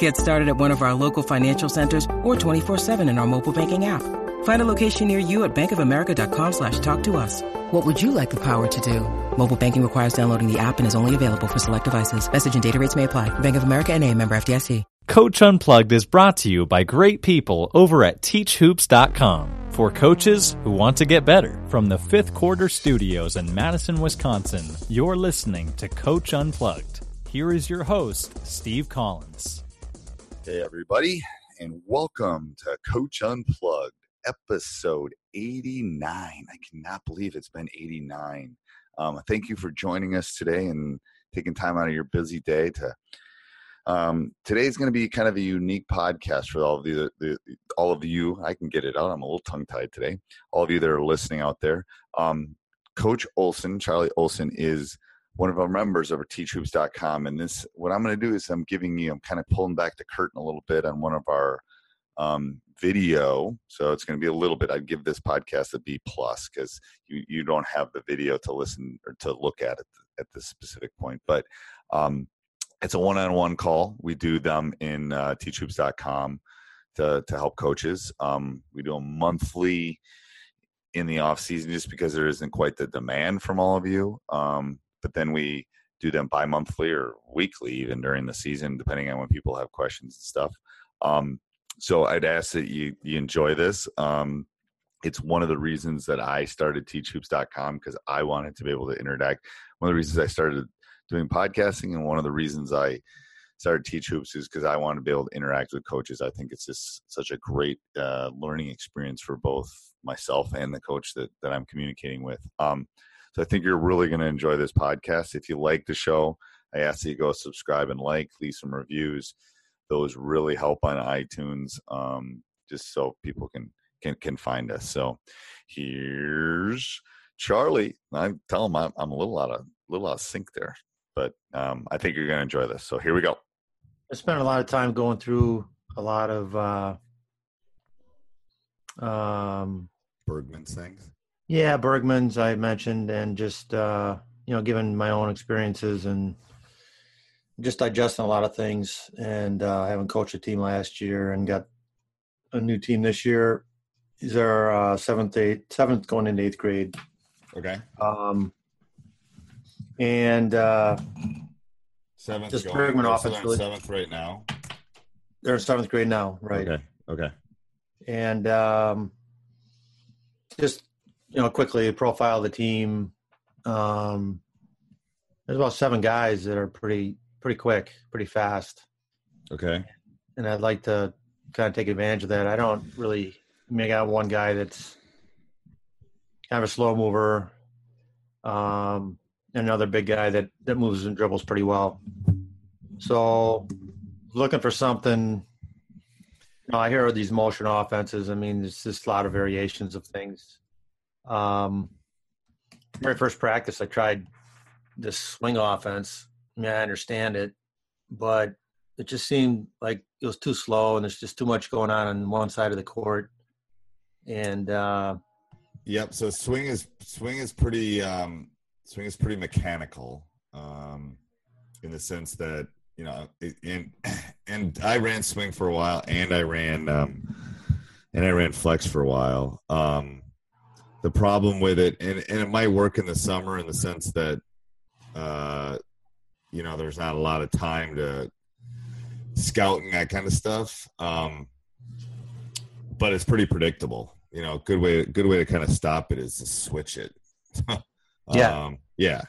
Get started at one of our local financial centers or 24-7 in our mobile banking app. Find a location near you at bankofamerica.com slash talk to us. What would you like the power to do? Mobile banking requires downloading the app and is only available for select devices. Message and data rates may apply. Bank of America and a member FDIC. Coach Unplugged is brought to you by great people over at teachhoops.com for coaches who want to get better. From the fifth quarter studios in Madison, Wisconsin, you're listening to Coach Unplugged. Here is your host, Steve Collins. Hey, everybody, and welcome to Coach Unplugged, episode 89. I cannot believe it's been 89. Um, thank you for joining us today and taking time out of your busy day to um, today is going to be kind of a unique podcast for all of the, the, all of you. I can get it out. I'm a little tongue tied today. All of you that are listening out there. Um, Coach Olson, Charlie Olson, is one of our members over teachhoops.com. And this, what I'm going to do is I'm giving you, I'm kind of pulling back the curtain a little bit on one of our um, video. So it's going to be a little bit. I'd give this podcast a B plus because you you don't have the video to listen or to look at it at this specific point. But um, it's a one-on-one call. We do them in uh, teachhoops.com to to help coaches. Um, we do them monthly in the off season just because there isn't quite the demand from all of you. Um, but then we do them bi-monthly or weekly even during the season depending on when people have questions and stuff. Um, so i'd ask that you you enjoy this. Um, it's one of the reasons that i started teachhoops.com because i wanted to be able to interact. One of the reasons i started doing podcasting and one of the reasons i started teach hoops is because i want to be able to interact with coaches. I think it's just such a great uh, learning experience for both myself and the coach that, that i'm communicating with. Um, so I think you're really going to enjoy this podcast. If you like the show, I ask that you go subscribe and like, leave some reviews. Those really help on iTunes, um, just so people can can can find us. So here's Charlie. I tell him I'm, I'm a little out of little out of sync there, but um, I think you're going to enjoy this. So here we go. I spent a lot of time going through a lot of uh, um, Bergman's things. Yeah, Bergman's I mentioned, and just uh, you know, given my own experiences and just digesting a lot of things, and uh, having coached a team last year and got a new team this year. These are uh, seventh, eighth, seventh going into eighth grade. Okay. Um, and uh, Seventh. Just going- Bergman offense really- Seventh right now. they're in seventh grade now, right? Okay. Okay. and um, just you know quickly profile the team. Um, there's about seven guys that are pretty pretty quick, pretty fast, Okay. and I'd like to kind of take advantage of that. I don't really. I mean, I got one guy that's kind of a slow mover, um, and another big guy that that moves and dribbles pretty well. So, looking for something. You know, I hear these motion offenses. I mean, there's just a lot of variations of things. Um, very first practice, I tried this swing offense. I mean, I understand it, but it just seemed like it was too slow, and there's just too much going on on one side of the court. And uh, Yep. So swing is swing is pretty um, swing is pretty mechanical um, in the sense that you know, and and I ran swing for a while, and I ran um, and I ran flex for a while. Um, the problem with it, and and it might work in the summer in the sense that, uh, you know, there's not a lot of time to scout and that kind of stuff. Um, but it's pretty predictable. You know, good way good way to kind of stop it is to switch it. yeah, um, yeah.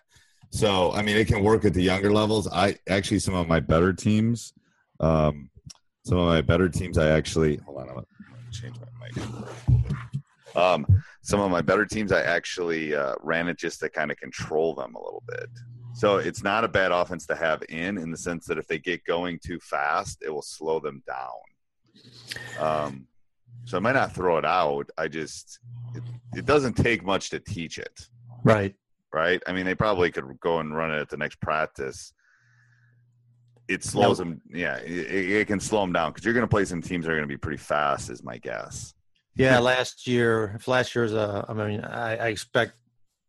So I mean, it can work at the younger levels. I actually some of my better teams, um, some of my better teams, I actually hold on. I'm gonna change my mic. Um, some of my better teams, I actually uh, ran it just to kind of control them a little bit. So it's not a bad offense to have in, in the sense that if they get going too fast, it will slow them down. Um, so I might not throw it out. I just it, it doesn't take much to teach it. Right. Right. I mean, they probably could go and run it at the next practice. It slows nope. them. Yeah, it, it, can slow them down because you're going to play some teams that are going to be pretty fast, is my guess. Yeah, last year, if last year's a, I mean, I, I expect,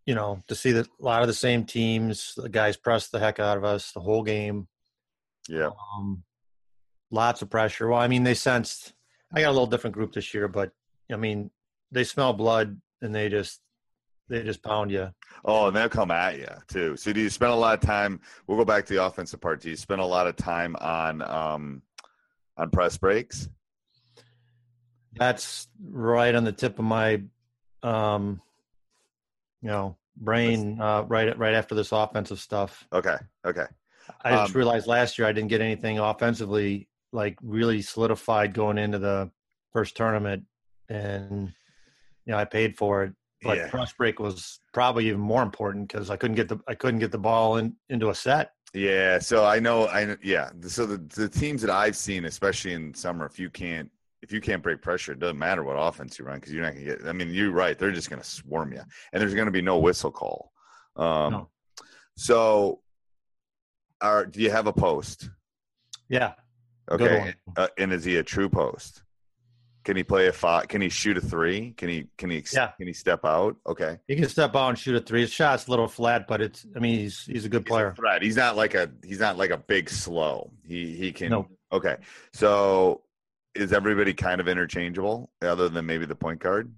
you know, to see that a lot of the same teams. The guys press the heck out of us the whole game. Yeah. Um, lots of pressure. Well, I mean, they sensed I got a little different group this year, but I mean, they smell blood and they just they just pound you. Oh, and they'll come at you too. So do you spend a lot of time? We'll go back to the offensive part. Do you spend a lot of time on um, on press breaks? That's right on the tip of my, um, you know, brain. Uh, right, right after this offensive stuff. Okay. Okay. I just um, realized last year I didn't get anything offensively like really solidified going into the first tournament, and you know I paid for it. But yeah. press break was probably even more important because I couldn't get the I couldn't get the ball in into a set. Yeah, so I know I yeah. So the the teams that I've seen, especially in summer, if you can't if you can't break pressure, it doesn't matter what offense you run because you're not gonna get. I mean, you're right; they're just gonna swarm you, and there's gonna be no whistle call. Um, no. So, are do you have a post? Yeah, Okay, uh, and is he a true post? Can he play a five? Can he shoot a three? Can he? Can he? Yeah. Can he step out? Okay. He can step out and shoot a three. His shot's a little flat, but it's. I mean, he's he's a good player. He's threat. He's not like a. He's not like a big slow. He he can. No. Okay. So, is everybody kind of interchangeable, other than maybe the point guard?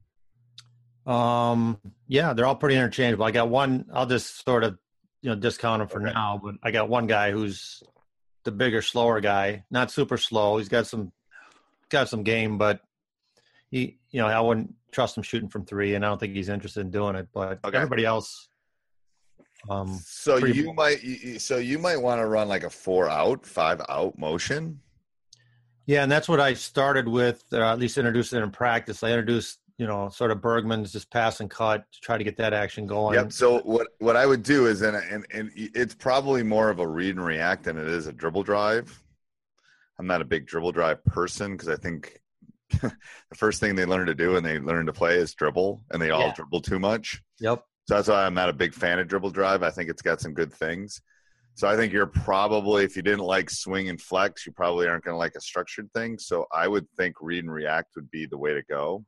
Um. Yeah, they're all pretty interchangeable. I got one. I'll just sort of, you know, discount him for okay. now. But I got one guy who's the bigger, slower guy. Not super slow. He's got some got some game, but he, you know, I wouldn't trust him shooting from three, and I don't think he's interested in doing it. But okay. everybody else. Um, so you might, so you might want to run like a four out, five out motion. Yeah, and that's what I started with, or at least introduced it in practice. I introduced you know, sort of Bergman's just pass and cut to try to get that action going. Yep. So what what I would do is, and and and it's probably more of a read and react than it is a dribble drive. I'm not a big dribble drive person because I think the first thing they learn to do and they learn to play is dribble, and they all yeah. dribble too much. Yep. So that's why I'm not a big fan of dribble drive. I think it's got some good things. So I think you're probably, if you didn't like swing and flex, you probably aren't going to like a structured thing. So I would think read and react would be the way to go.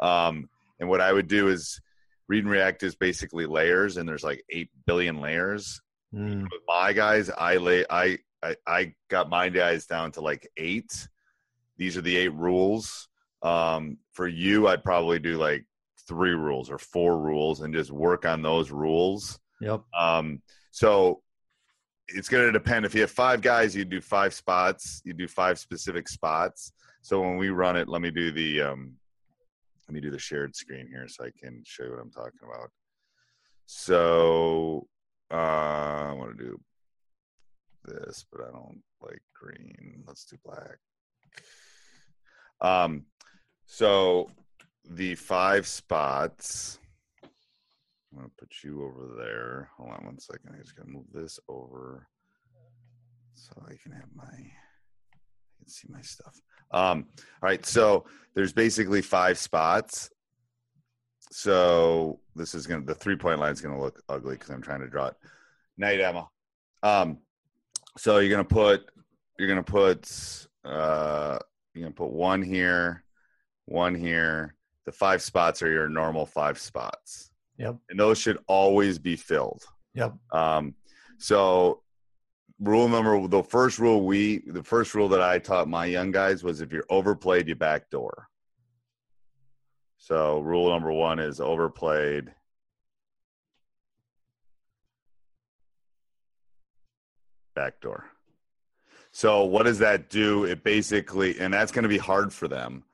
Um, and what I would do is read and react is basically layers, and there's like eight billion layers. Mm. With my guys, I lay I, I I got my guys down to like eight. These are the eight rules. Um, for you, I'd probably do like three rules or four rules and just work on those rules. Yep. Um, so it's going to depend. If you have five guys, you do five spots. You do five specific spots. So when we run it, let me do the um, let me do the shared screen here so I can show you what I'm talking about. So uh, I want to do this, but I don't like green. Let's do black. Um, so the five spots. I'm gonna put you over there. Hold on one second. I just gotta move this over so I can have my I can see my stuff. Um, all right, so there's basically five spots. So this is gonna the three point line is gonna look ugly because I'm trying to draw it. Night, Emma. Um, so you're gonna put you're gonna put uh, you're gonna put one here, one here. The five spots are your normal five spots. Yep. And those should always be filled. Yep. Um, so rule number the first rule we the first rule that I taught my young guys was if you're overplayed, you backdoor. So rule number one is overplayed. Backdoor. So what does that do? It basically, and that's going to be hard for them.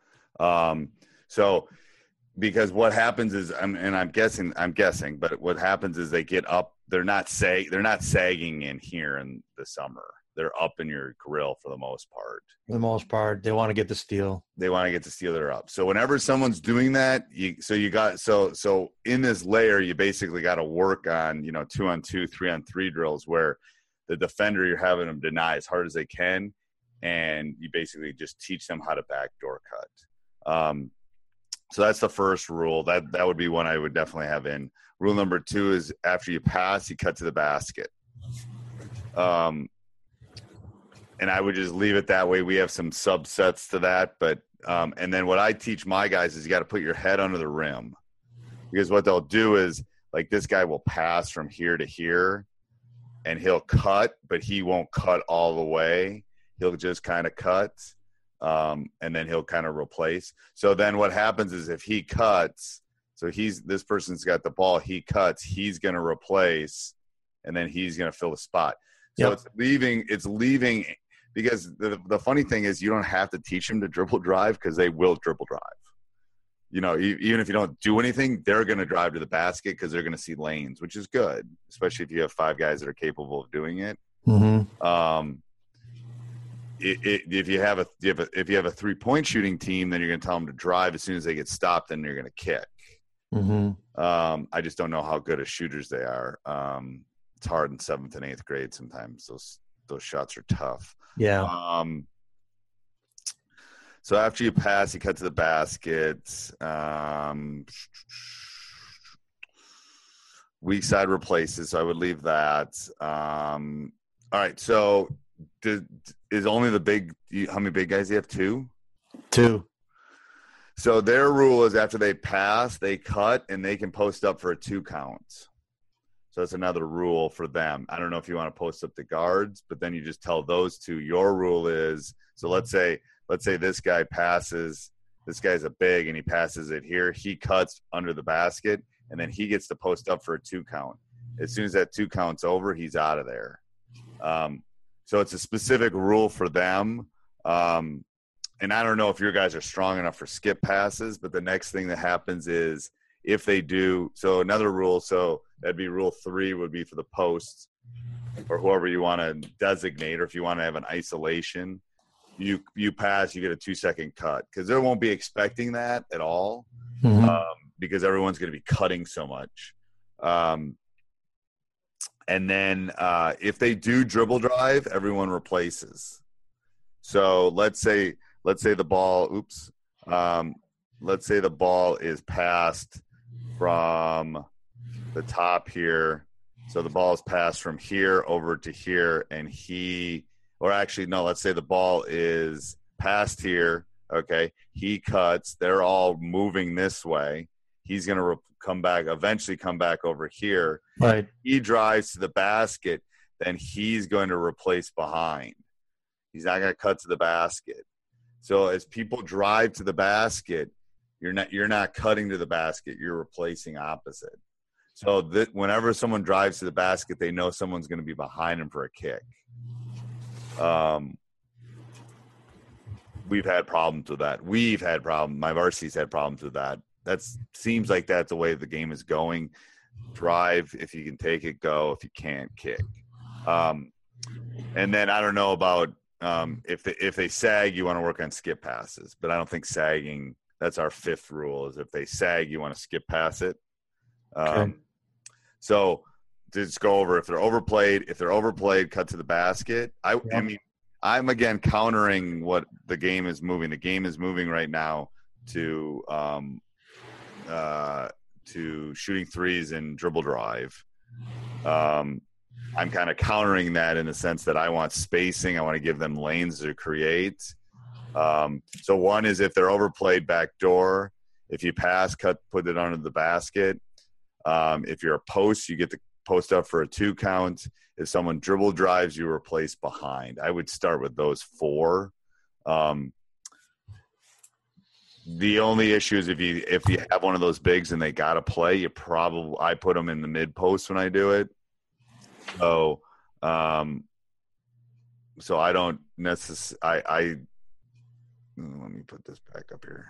Um, so because what happens is, I'm, and I'm guessing, I'm guessing, but what happens is they get up. They're not sag, they're not sagging in here in the summer. They're up in your grill for the most part. For the most part, they want to get the steal. They want to get the steal. They're up. So whenever someone's doing that, you so you got so so in this layer, you basically got to work on you know two on two, three on three drills where the defender you're having them deny as hard as they can, and you basically just teach them how to backdoor cut. Um, so that's the first rule. That that would be one I would definitely have in. Rule number two is after you pass, you cut to the basket. Um, and I would just leave it that way. We have some subsets to that, but um, and then what I teach my guys is you got to put your head under the rim because what they'll do is like this guy will pass from here to here and he'll cut, but he won't cut all the way. He'll just kind of cut, um, and then he'll kind of replace. So then what happens is if he cuts, so he's this person's got the ball, he cuts, he's going to replace, and then he's going to fill the spot. So yep. it's leaving. It's leaving because the the funny thing is you don't have to teach them to dribble drive because they will dribble drive you know, even if you don't do anything, they're going to drive to the basket because they're going to see lanes, which is good, especially if you have five guys that are capable of doing it. Mm-hmm. Um, it, it, if you have a if, a if you have a three point shooting team, then you're going to tell them to drive as soon as they get stopped, then you're going to kick. Mm-hmm. Um, I just don't know how good as shooters they are. Um, it's hard in seventh and eighth grade sometimes. Those those shots are tough. Yeah. Um, so after you pass, you cut to the basket. Um, weak side replaces. So I would leave that. Um, all right. So is only the big? How many big guys do you have? Two. Two. So their rule is after they pass, they cut and they can post up for a two count. So that's another rule for them. I don't know if you want to post up the guards, but then you just tell those two. Your rule is so. Let's say let's say this guy passes, this guy's a big and he passes it here, he cuts under the basket and then he gets to post up for a two count. As soon as that two counts over, he's out of there. Um, so it's a specific rule for them. Um, and I don't know if your guys are strong enough for skip passes, but the next thing that happens is if they do, so another rule, so that'd be rule three would be for the posts or whoever you want to designate, or if you want to have an isolation, you you pass, you get a two second cut because they won't be expecting that at all mm-hmm. um, because everyone's going to be cutting so much. Um, and then uh, if they do dribble drive, everyone replaces. So let's say let's say the ball. Oops. Um, let's say the ball is passed from the top here. So the ball is passed from here over to here, and he or actually no let's say the ball is passed here okay he cuts they're all moving this way he's going to re- come back eventually come back over here right he drives to the basket then he's going to replace behind he's not going to cut to the basket so as people drive to the basket you're not you're not cutting to the basket you're replacing opposite so that whenever someone drives to the basket they know someone's going to be behind them for a kick um, we've had problems with that. We've had problems. My varsity's had problems with that. That seems like that's the way the game is going. Drive if you can take it, go. If you can't, kick. Um, and then I don't know about um, if they, if they sag, you want to work on skip passes. But I don't think sagging. That's our fifth rule: is if they sag, you want to skip pass it. Um, okay. So just go over if they're overplayed. If they're overplayed, cut to the basket. I, yeah. I mean, I'm again countering what the game is moving. The game is moving right now to um, uh, to shooting threes and dribble drive. Um, I'm kind of countering that in the sense that I want spacing. I want to give them lanes to create. Um, so one is if they're overplayed back door. If you pass, cut, put it under the basket. Um, if you're a post, you get the post up for a two count. If someone dribble drives, you replace behind. I would start with those four. Um, the only issue is if you if you have one of those bigs and they got to play, you probably I put them in the mid post when I do it. So, um, so I don't necessarily. I, I let me put this back up here.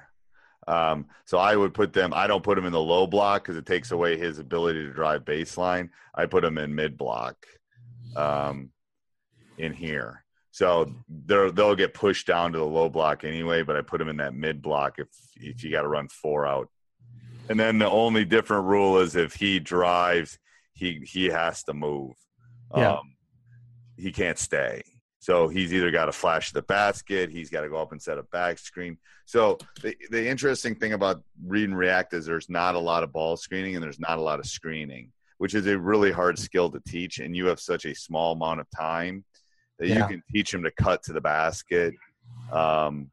Um, so I would put them. I don't put them in the low block because it takes away his ability to drive baseline. I put them in mid block, um, in here. So they're, they'll get pushed down to the low block anyway, but I put them in that mid block if if you got to run four out. And then the only different rule is if he drives, he he has to move. Yeah. Um, he can't stay. So he's either got to flash the basket, he's got to go up and set a back screen. So the the interesting thing about read and react is there's not a lot of ball screening and there's not a lot of screening, which is a really hard skill to teach. And you have such a small amount of time that you can teach them to cut to the basket. Um,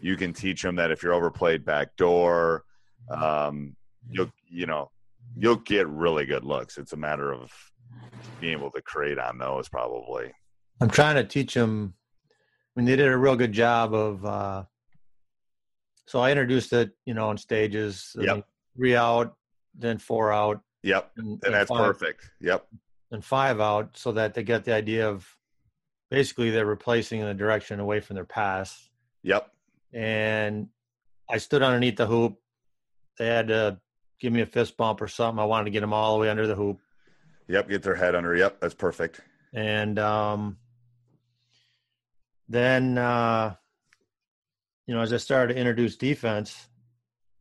you can teach them that if you're overplayed back door, um, you'll you know you'll get really good looks. It's a matter of being able to create on those probably. I'm trying to teach them. I mean, they did a real good job of. Uh, so I introduced it, you know, in stages. Yep. Three out, then four out, Yep, and, and and that's five, perfect. Yep, and five out, so that they get the idea of basically they're replacing in the direction away from their pass. yep, And I stood underneath the hoop. They had to give me a fist bump or something. I wanted to get them all the way under the hoop. yep. Get their head under. Yep, that's perfect. and um, then uh, you know as i started to introduce defense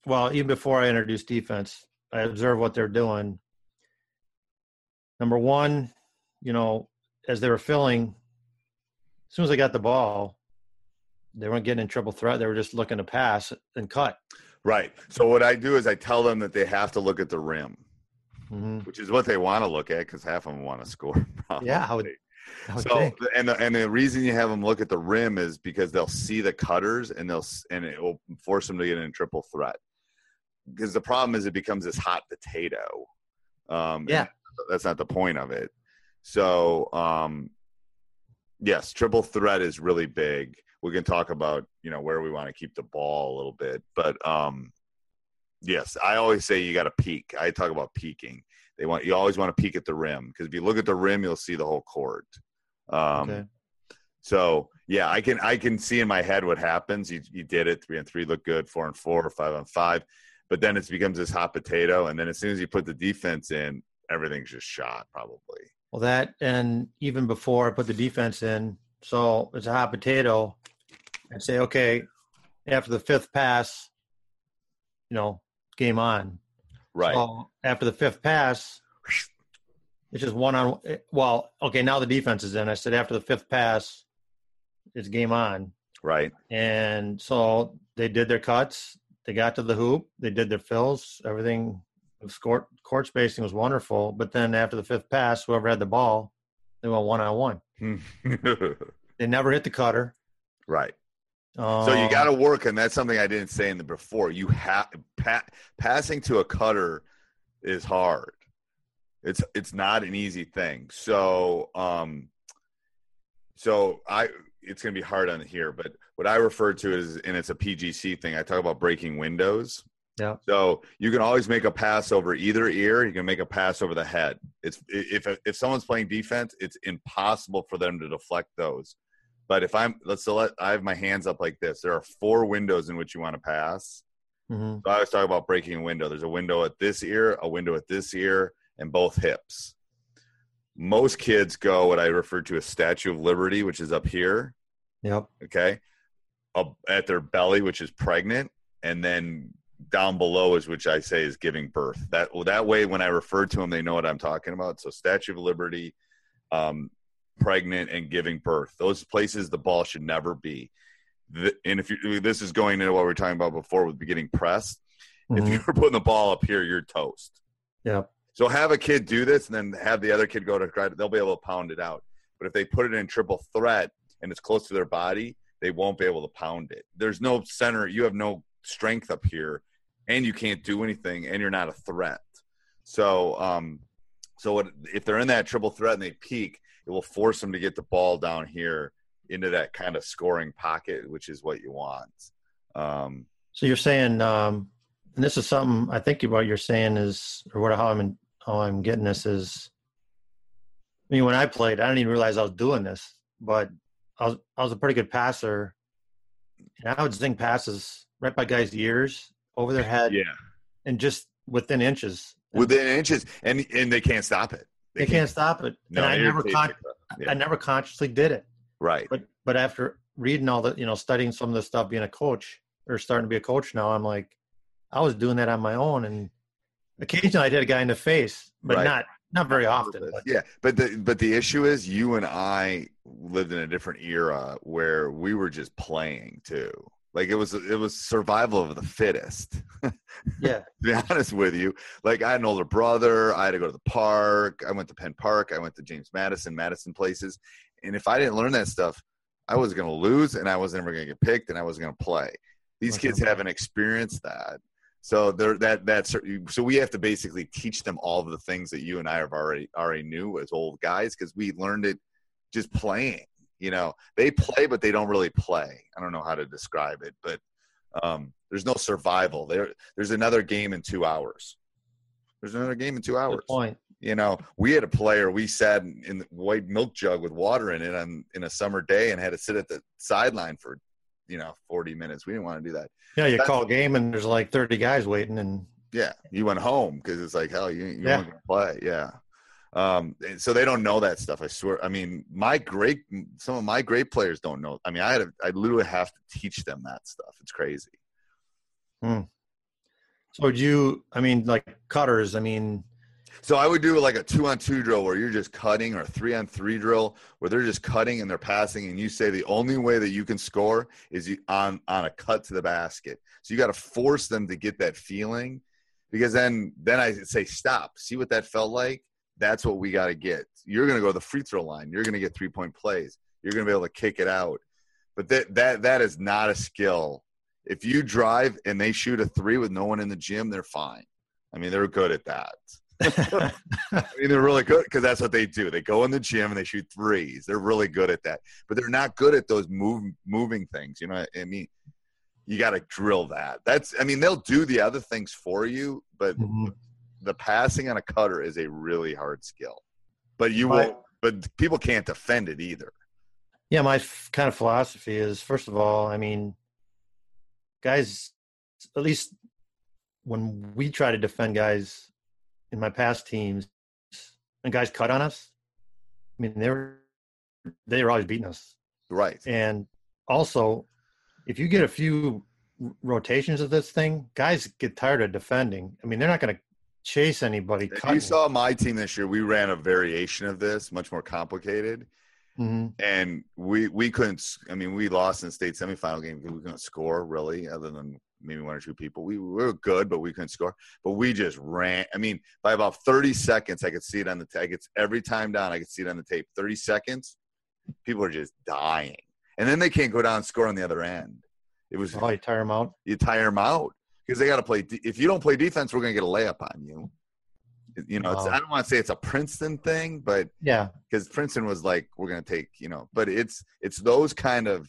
well even before i introduced defense i observed what they're doing number one you know as they were filling as soon as they got the ball they weren't getting in triple threat they were just looking to pass and cut Right. So what I do is I tell them that they have to look at the rim, Mhm. which is what they want to look at because half of them want to score. Yeah, I would- I would so think. and the, and the reason you have them look at the rim is because they'll see the cutters and they'll s- and it will force them to get in triple threat. Because the problem is it becomes this hot potato. Um, Yeah. that's not the point of it. So um, yes, triple threat is really big. We can talk about you know where we want to keep the ball a little bit, but um, yes, I always say you got to peek. I talk about peeking. They want you always want to peek at the rim because if you look at the rim, you'll see the whole court. Um, Okay. So yeah, I can I can see in my head what happens. You you did it three and three look good, four and four, five on five, but then it becomes this hot potato, and then as soon as you put the defense in, everything's just shot probably. Well, that and even before I put the defense in, so it's a hot potato. I'd say, okay, after the fifth pass, you know, game on. Right. So after the fifth pass, it's just one on. Well, okay, now the defense is in. I said after the fifth pass, it's game on. Right. And so they did their cuts. They got to the hoop. They did their fills. Everything, court, court spacing was wonderful. But then after the fifth pass, whoever had the ball, they went one on one. They never hit the cutter. right. So you Um, got to work, and that's something I didn't say in the before. You have pa- passing to a cutter is hard. It's it's not an easy thing. So um, so I it's going to be hard on here, but what I refer to is, and it's a PGC thing. I talk about breaking windows. Yeah. So you can always make a pass over either ear. You can make a pass over the head. It's if if someone's playing defense, it's impossible for them to deflect those. But if I'm let's so let I have my hands up like this. There are four windows in which you want to pass. mhm. So I always talk about breaking a window. There's a window at this ear, a window at this ear, and both hips. Most kids go what I refer to as Statue of Liberty, which is up here, Yep. okay, up at their belly, which is pregnant, and then down below is which I say is giving birth. That that way, when I refer to them, they know what I'm talking about. So Statue of Liberty, um, pregnant, and giving birth. Those places the ball should never be. The, and if you this is going into what we are talking about before with getting pressed. If Mhm. you're putting the ball up here, you're toast. Yeah. So have a kid do this, and then have the other kid go to try. to- They'll be able to pound it out. But if they put it in triple threat and it's close to their body, they won't be able to pound it. There's no center. You have no strength up here, and you can't do anything, and you're not a threat. So, um, So what, if they're in that triple threat and they peek, it will force them to get the ball down here into that kind of scoring pocket, which is what you want. Um, so you're saying, um, and this is something I think what you're saying is, or what how I'm how I'm getting this is. I mean, when I played, I didn't even realize I was doing this, but I was I was a pretty good passer, and I would zing passes right by guys' ears, over their head, yeah, and just within inches. Within inches, and and they can't stop it. They, they can't, can't, stop it. No, and I never, con- yeah. I never consciously did it. Right. But but after reading all the, you know, studying some of the stuff, being a coach or starting to be a coach now, I'm like, I was doing that on my own, and occasionally I did a guy in the face, but right. not not very often. But. Yeah, but the but the issue is you and I lived in a different era where we were just playing too. Like it was it was survival of the fittest. Yeah. to be honest with you. Like I had an older brother, I had to go to the park, I went to Penn Park, I went to James Madison, Madison places. And if I didn't learn that stuff, I was gonna lose and I was never gonna get picked and I was gonna play. These kids haven't experienced that. So they're that that's so we have to basically teach them all of the things that you and I have already already knew as old guys because we learned it just playing you know they play but they don't really play. I don't know how to describe it but um, there's no survival. There there's another game in two hours. There's another game in two hours. Good point. You know we had a player we sat in the white milk jug with water in it on in a summer day and had to sit at the sideline for you know 40 minutes. We didn't want to do that. Yeah you That's, call a game and there's like 30 guys waiting and yeah you went home because it's like hell you, you yeah. want to play. Yeah um, so they don't know that stuff. I swear. I mean, my great, some of my great players don't know. I mean, I had, to, I literally have to teach them that stuff. It's crazy. Hmm. So would you, I mean, like cutters, I mean, so I would do like a two on two drill where you're just cutting or three on three drill where they're just cutting and they're passing and you say the only way that you can score is you, on on a cut to the basket. So you got to force them to get that feeling because then then I say stop. See what that felt like? That's what we got to get. You're going to go to the free throw line. You're going to get three point plays. You're going to be able to kick it out. But that that that is not a skill. If you drive and they shoot a three with no one in the gym, they're fine. I mean, they're good at that. I mean, they're really good because that's what they do. They go in the gym and they shoot threes. They're really good at that, but they're not good at those move, moving things. You know, I mean, you got to drill that. That's, I mean, they'll do the other things for you, but mm-hmm the passing on a cutter is a really hard skill, but you will. But people can't defend it either. Yeah, my f- kind of philosophy is first of all, I mean, guys, at least when we try to defend guys in my past teams, and guys cut on us, I mean, they were they were always beating us, right? And also, if you get a few rotations of this thing, guys get tired of defending. I mean, they're not going to chase anybody. If you saw my team this year, we ran a variation of this, much more complicated. Mm-hmm. And we we couldn't. I mean, we lost in the state semifinal game because we couldn't score really, other than maybe one or two people. We, we were good, but we couldn't score. But we just ran. I mean, by about thirty seconds, I could see it on the tape. It's every time down, I could see it on the tape. Thirty seconds, people are just dying, and then they can't go down and score on the other end. It was oh, you tire them out. You tire them out because they got to play. If you don't play defense, we're going to get a layup on you. You know, oh. I don't want to say it's a Princeton thing, but yeah, because Princeton was like, we're going to take, you know, but it's it's those kind of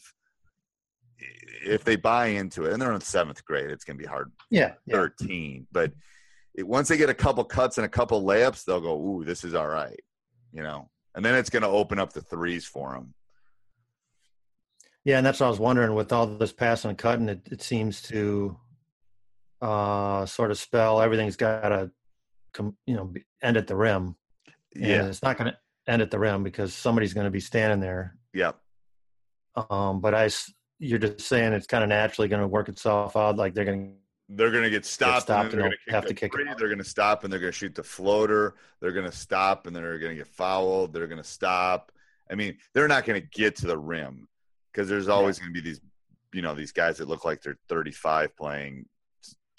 if they buy into it, and they're in seventh grade, it's going to be hard. Yeah, thirteen, yeah. but it, once they get a couple cuts and a couple layups, they'll go, "Ooh, this is all right," you know, and then it's going to open up the threes for them. Yeah, and that's what I was wondering. With all this passing and cutting, it, it seems to uh, sort of spell. Everything's got to, you know, end at the rim. Yeah, and it's not going to end at the rim because somebody's going to be standing there. Yep. Um, but I, you're just saying it's kind of naturally going to work itself out. Like they're going to they're going to get stopped, get stopped and, and they're gonna have to kick free. They're going to stop and they're going to shoot the floater. They're going to stop and they're going to get fouled. They're going to stop. I mean, they're not going to get to the rim because there's always yeah. going to be these, you know, these guys that look like they're 35 playing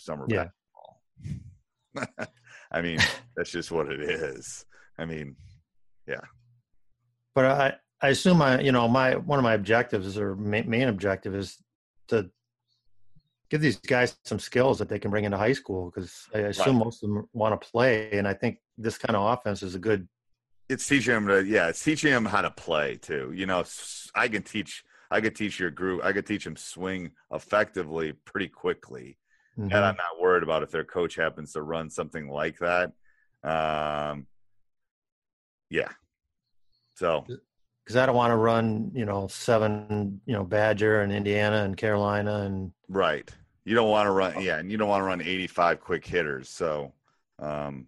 summer yeah. basketball. I mean, that's just what it is. I mean, yeah. But I, I assume I, you know, my one of my objectives or main objective is to give these guys some skills that they can bring into high school because I assume right. most of them want to play, and I think this kind of offense is a good. It's teaching them to yeah, it's teaching them how to play too. You know, I can teach I could teach your group I could teach them swing effectively pretty quickly, mm-hmm. and I'm not worried about if their coach happens to run something like that. Um, yeah, so because I don't want to run, you know, seven, you know, Badger and Indiana and Carolina and right. You don't want to run, yeah, and you don't want to run 85 quick hitters. So, um,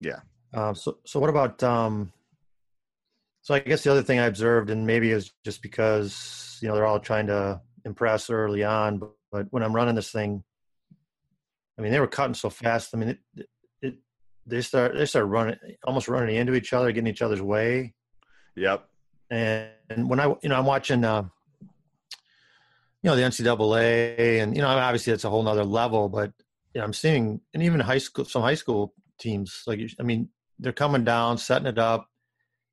yeah. Uh, so, so what about? Um, so I guess the other thing I observed, and maybe it's just because you know they're all trying to impress early on, but, but when I'm running this thing, I mean they were cutting so fast. I mean it, it they start they start running almost running into each other, getting each other's way. Yep. And, and when I you know I'm watching. Uh, you know the NCAA, and you know obviously it's a whole nother level. But you know, I'm seeing, and even high school, some high school teams, like I mean, they're coming down, setting it up.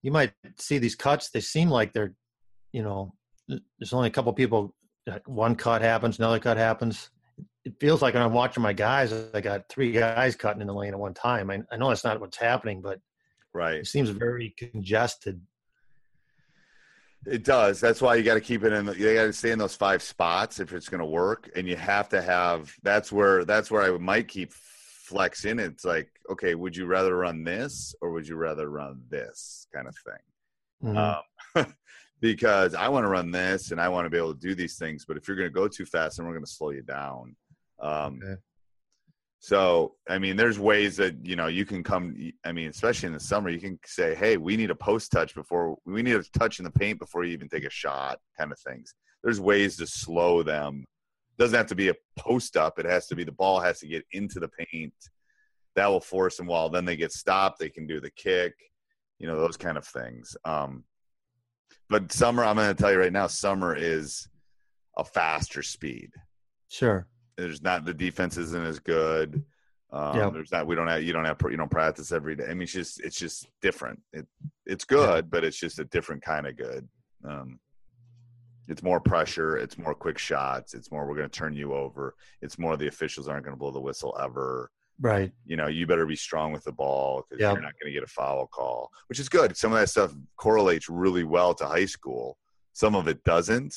You might see these cuts; they seem like they're, you know, there's only a couple people. One cut happens, another cut happens. It feels like when I'm watching my guys, I got three guys cutting in the lane at one time. I, I know that's not what's happening, but right, it seems very congested it does. That's why you got to keep it in. The, you got to stay in those five spots if it's going to work, and you have to have. That's where. That's where I might keep flex in. It's like, okay, would you rather run this or would you rather run this kind of thing? Mm-hmm. Um, because I want to run this and I want to be able to do these things. But if you're going to go too fast, then we're going to slow you down. Um, okay. So, I mean, there's ways that, you know, you can come, I mean, especially in the summer, you can say, hey, we need a post touch before, we need a touch in the paint before you even take a shot, kind of things. There's ways to slow them. It doesn't have to be a post up, it has to be the ball has to get into the paint. That will force them while then they get stopped, they can do the kick, you know, those kind of things. Um, but summer, I'm going to tell you right now, summer is a faster speed. Sure there's not the defense isn't as good. Um, yep. There's not we don't have you don't have you don't practice every day. I mean, it's just it's just different. It it's good, but it's just a different kind of good. Um, it's more pressure. It's more quick shots. It's more we're going to turn you over. It's more the officials aren't going to blow the whistle ever. Right. You know, you better be strong with the ball because yep. you're not going to get a foul call, which is good. Some of that stuff correlates really well to high school. Some of it doesn't,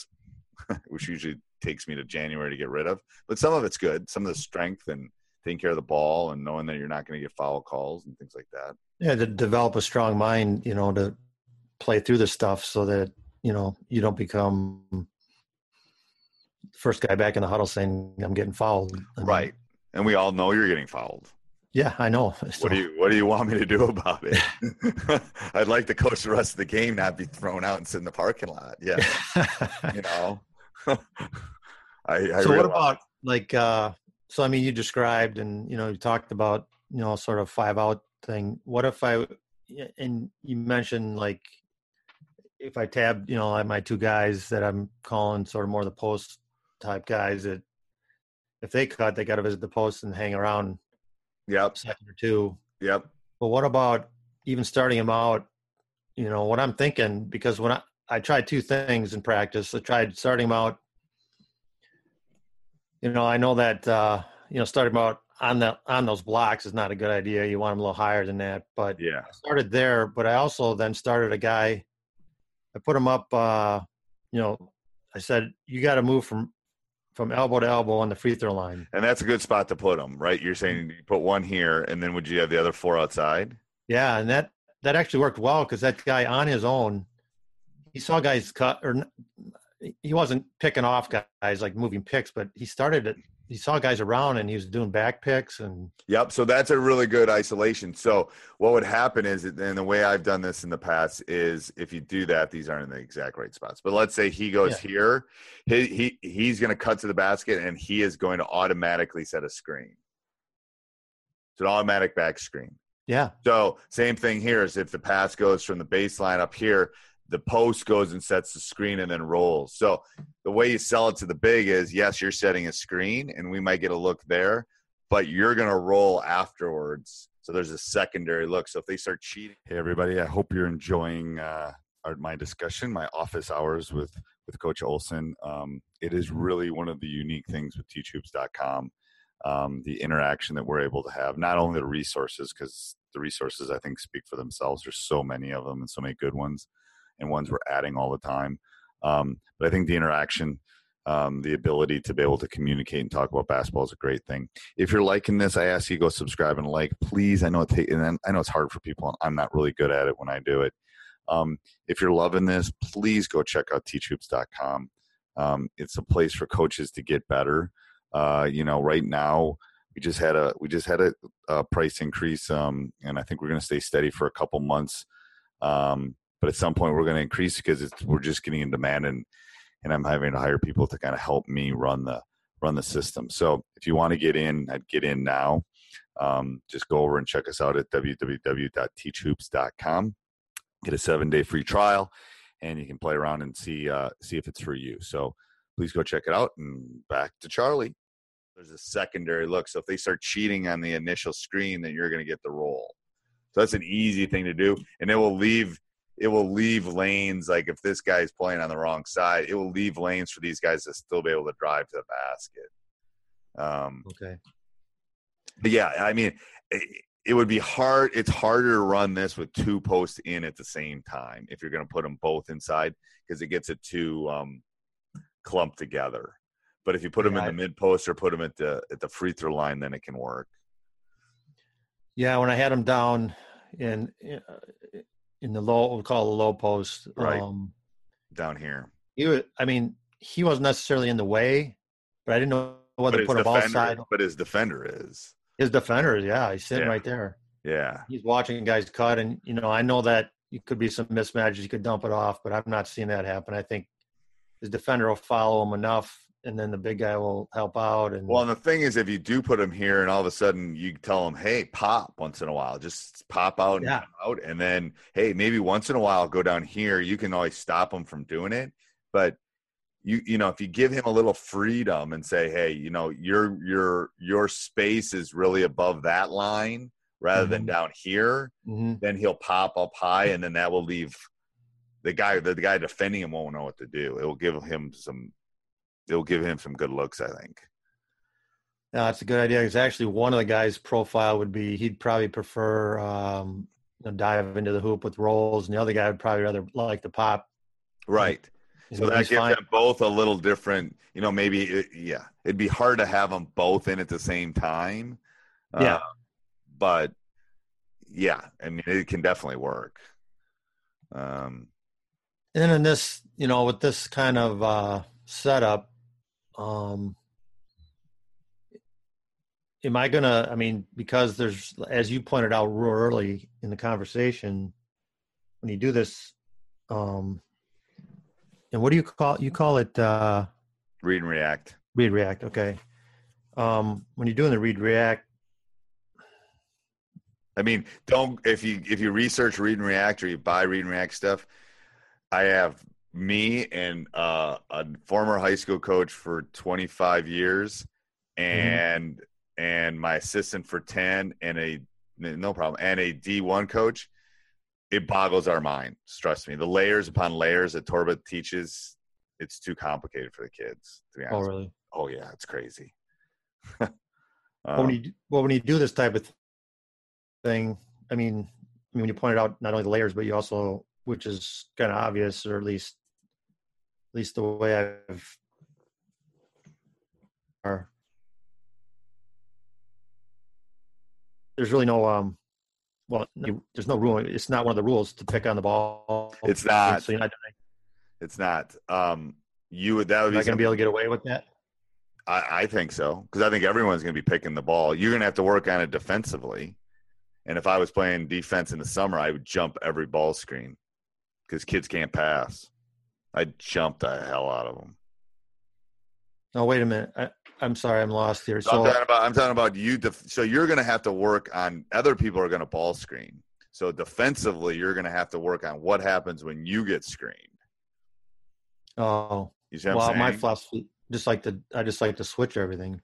which usually takes me to January to get rid of. But some of it's good. Some of the strength and taking care of the ball and knowing that you're not going to get foul calls and things like that. Yeah, to develop a strong mind, you know, to play through the stuff so that you know you don't become first guy back in the huddle saying I'm getting fouled. I mean, right, and we all know you're getting fouled. Yeah, I know. So. What do you What do you want me to do about it? I'd like to coach the rest of the game, not be thrown out and sit in the parking lot. Yeah, you know. I, I so what about like uh so I mean you described and you know you talked about you know sort of five out thing. What if I and you mentioned like if I tab, you know, my two guys that I'm calling sort of more the post type guys that if they cut, they got to visit the post and hang around. Yep. Second or two. Yep. But what about even starting them out? You know what I'm thinking because when I I tried two things in practice. I tried starting them out. You know, I know that uh, you know starting them out on the on those blocks is not a good idea. You want them a little higher than that. But yeah, I started there. But I also then started a guy. I put him up. Uh, you know, I said you got to move from from elbow to elbow on the free throw line. And that's a good spot to put them, right? You're saying you put one here, and then would you have the other four outside? Yeah, and that that actually worked well because that guy on his own he saw guys cut or he wasn't picking off guys like moving picks, but he started it. He saw guys around and he was doing back picks and. Yep. So that's a really good isolation. So what would happen is, and the way I've done this in the past is, if you do that, these aren't in the exact right spots. But let's say he goes yeah. here, he, he he's going to cut to the basket and he is going to automatically set a screen. It's an automatic back screen. Yeah. So same thing here is if the pass goes from the baseline up here, the post goes and sets the screen and then rolls. So the way you sell it to the big is yes, you're setting a screen and we might get a look there, but you're going to roll afterwards. So there's a secondary look. So if they start cheating, hey everybody, I hope you're enjoying uh, our, my discussion, my office hours with with Coach Olson. Um, it is really one of the unique things with teachhoops.com. Um, the interaction that we're able to have, not only the resources, because the resources I think speak for themselves. There's so many of them and so many good ones, and ones we're adding all the time. Um, but I think the interaction, um, the ability to be able to communicate and talk about basketball is a great thing. If you're liking this, I ask you go subscribe and like, please. I know it take, and I know it's hard for people. I'm not really good at it when I do it. Um, if you're loving this, please go check out teachhoops.com. Um, it's a place for coaches to get better. Uh, you know, right now we just had a we just had a, a price increase, um, and I think we're going to stay steady for a couple months. Um, but at some point, we're going to increase because we're just getting in demand, and and I'm having to hire people to kind of help me run the run the system. So if you want to get in, I'd get in now. Um, just go over and check us out at www.teachhoops.com get a seven day free trial and you can play around and see uh, see if it's for you. So please go check it out and back to charlie. There's a secondary look. So if they start cheating on the initial screen then you're going to get the roll. So that's an easy thing to do and it will leave it will leave lanes like if this guy's playing on the wrong side it will leave lanes for these guys to still be able to drive to the basket. Um Okay. but yeah i mean it, it would be hard it's harder to run this with two posts in at the same time if you're going to put them both inside because it gets it too um, clumped together. But if you put them Yeah, in I- the mid post or put them at the at the free throw line then it can work. Yeah, when I had them down in uh, in the low, we call the low post. Right. Um, down here he was, I mean, he wasn't necessarily in the way, but I didn't know whether to put him outside. defender, but his defender is His defender, is yeah, he's sitting Yeah. right there. yeah He's watching guys cut, and you know, I know that it could be some mismatches. You could dump it off, but I'm not seeing that happen. I think his defender will follow him enough, and then the big guy will help out. And well and the thing is if you do put him here and all of a sudden you tell him hey pop once in a while just pop out and Yeah. out and then hey maybe once in a while go down here you can always stop him from doing it but you you know if you give him a little freedom and say hey you know your your your space is really above that line rather than Mhm. down here Mhm. then he'll pop up high and then that will leave the guy the, the guy defending him won't know what to do it will give him some it'll give him some good looks i think Yeah, that's a good idea. Because actually, one of the guys' profile would be he'd probably prefer um, you know, dive into the hoop with rolls, and the other guy would probably rather like the pop. right He's- So that gives fine. them both a little different. You know, maybe it, yeah, it'd be hard to have them both in at the same time. Yeah. Uh, but yeah, I mean, it can definitely work. Um, And then in this, you know, with this kind of uh, setup, um, am I gonna? I mean, because there's, as you pointed out real early in the conversation, when you do this, um, and what do you call you call it? Uh, read and react. read react. Okay. Um, when you're doing the read react, I mean, don't if you if you research read and react or you buy read and react stuff. I have me and uh, a former high school coach for 25 years, and and my assistant for 10, and a no problem, and a D1 coach. It boggles our mind. Trust me, the layers upon layers that Torbett teaches, it's too complicated for the kids. To be oh honest, really? oh yeah, it's crazy. Well, Um, when you well when you do this type of thing, I mean, I mean when you pointed out not only the layers, but you also, which is kind of obvious, or at least, least the way I've, are there's really no um, well, no- there's no rule. It's not one of the rules to pick on the ball. It's not. So you're not, it's not. Um, you would that would you're be going to be able to get away with that. I, I think so because I think everyone's going to be picking the ball. You're going to have to work on it defensively. And if I was playing defense in the summer, I would jump every ball screen because kids can't pass. I'd jump the hell out of them. No, oh, wait a minute. I, I'm sorry, I'm lost here. So, So I'm talking about I'm talking about you. Def- so you're going to have to work on. Other people are going to ball screen. So defensively, you're going to have to work on what happens when you get screened. oh, You see well, my philosophy just like to I just like to switch everything.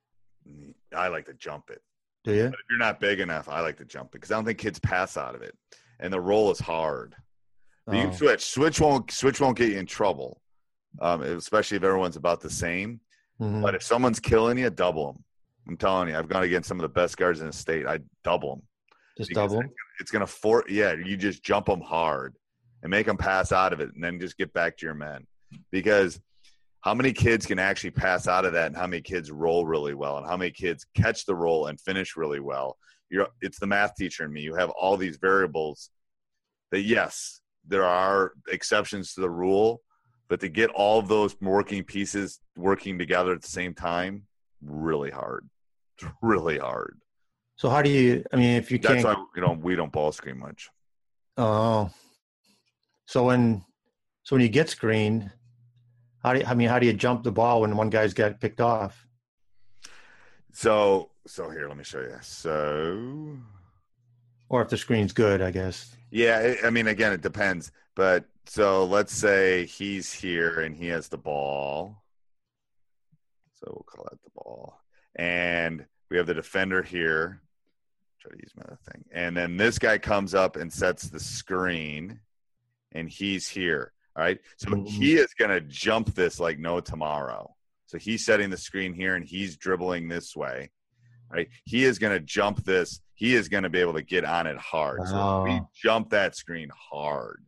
I like to jump it. Do you? But if you're not big enough, I like to jump it because I don't think kids pass out of it, and the roll is hard. But You Oh. can switch. Switch won't switch won't get you in trouble. um, especially if everyone's about the same. Mhm. But if someone's killing you, double them. I'm telling you, I've gone against some of the best guards in the state. I double them. Just double. It's gonna for yeah. You just jump them hard and make them pass out of it, and then just get back to your men. Because how many kids can actually pass out of that, and how many kids roll really well, and how many kids catch the roll and finish really well? You're it's the math teacher in me. You have all these variables that yes, there are exceptions to the rule, but to get all of those working pieces working together at the same time, really hard. It's really hard. So how do you? I mean, if you That's can't. That's why you know we don't ball screen much. Oh. So when so when you get screened, how do you, I mean how do you jump the ball when one guy's got picked off? So so here, let me show you. So Or if the screen's good, I guess. yeah, I mean again, it depends. But so let's say he's here and he has the ball. So we'll call that the ball. And we have the defender here. Try to use my other thing. And then this guy comes up and sets the screen, and he's here. All right. So Mhm. he is going to jump this like no tomorrow. So he's setting the screen here and he's dribbling this way. Right. He is going to jump this. He is going to be able to get on it hard. So we jump that screen hard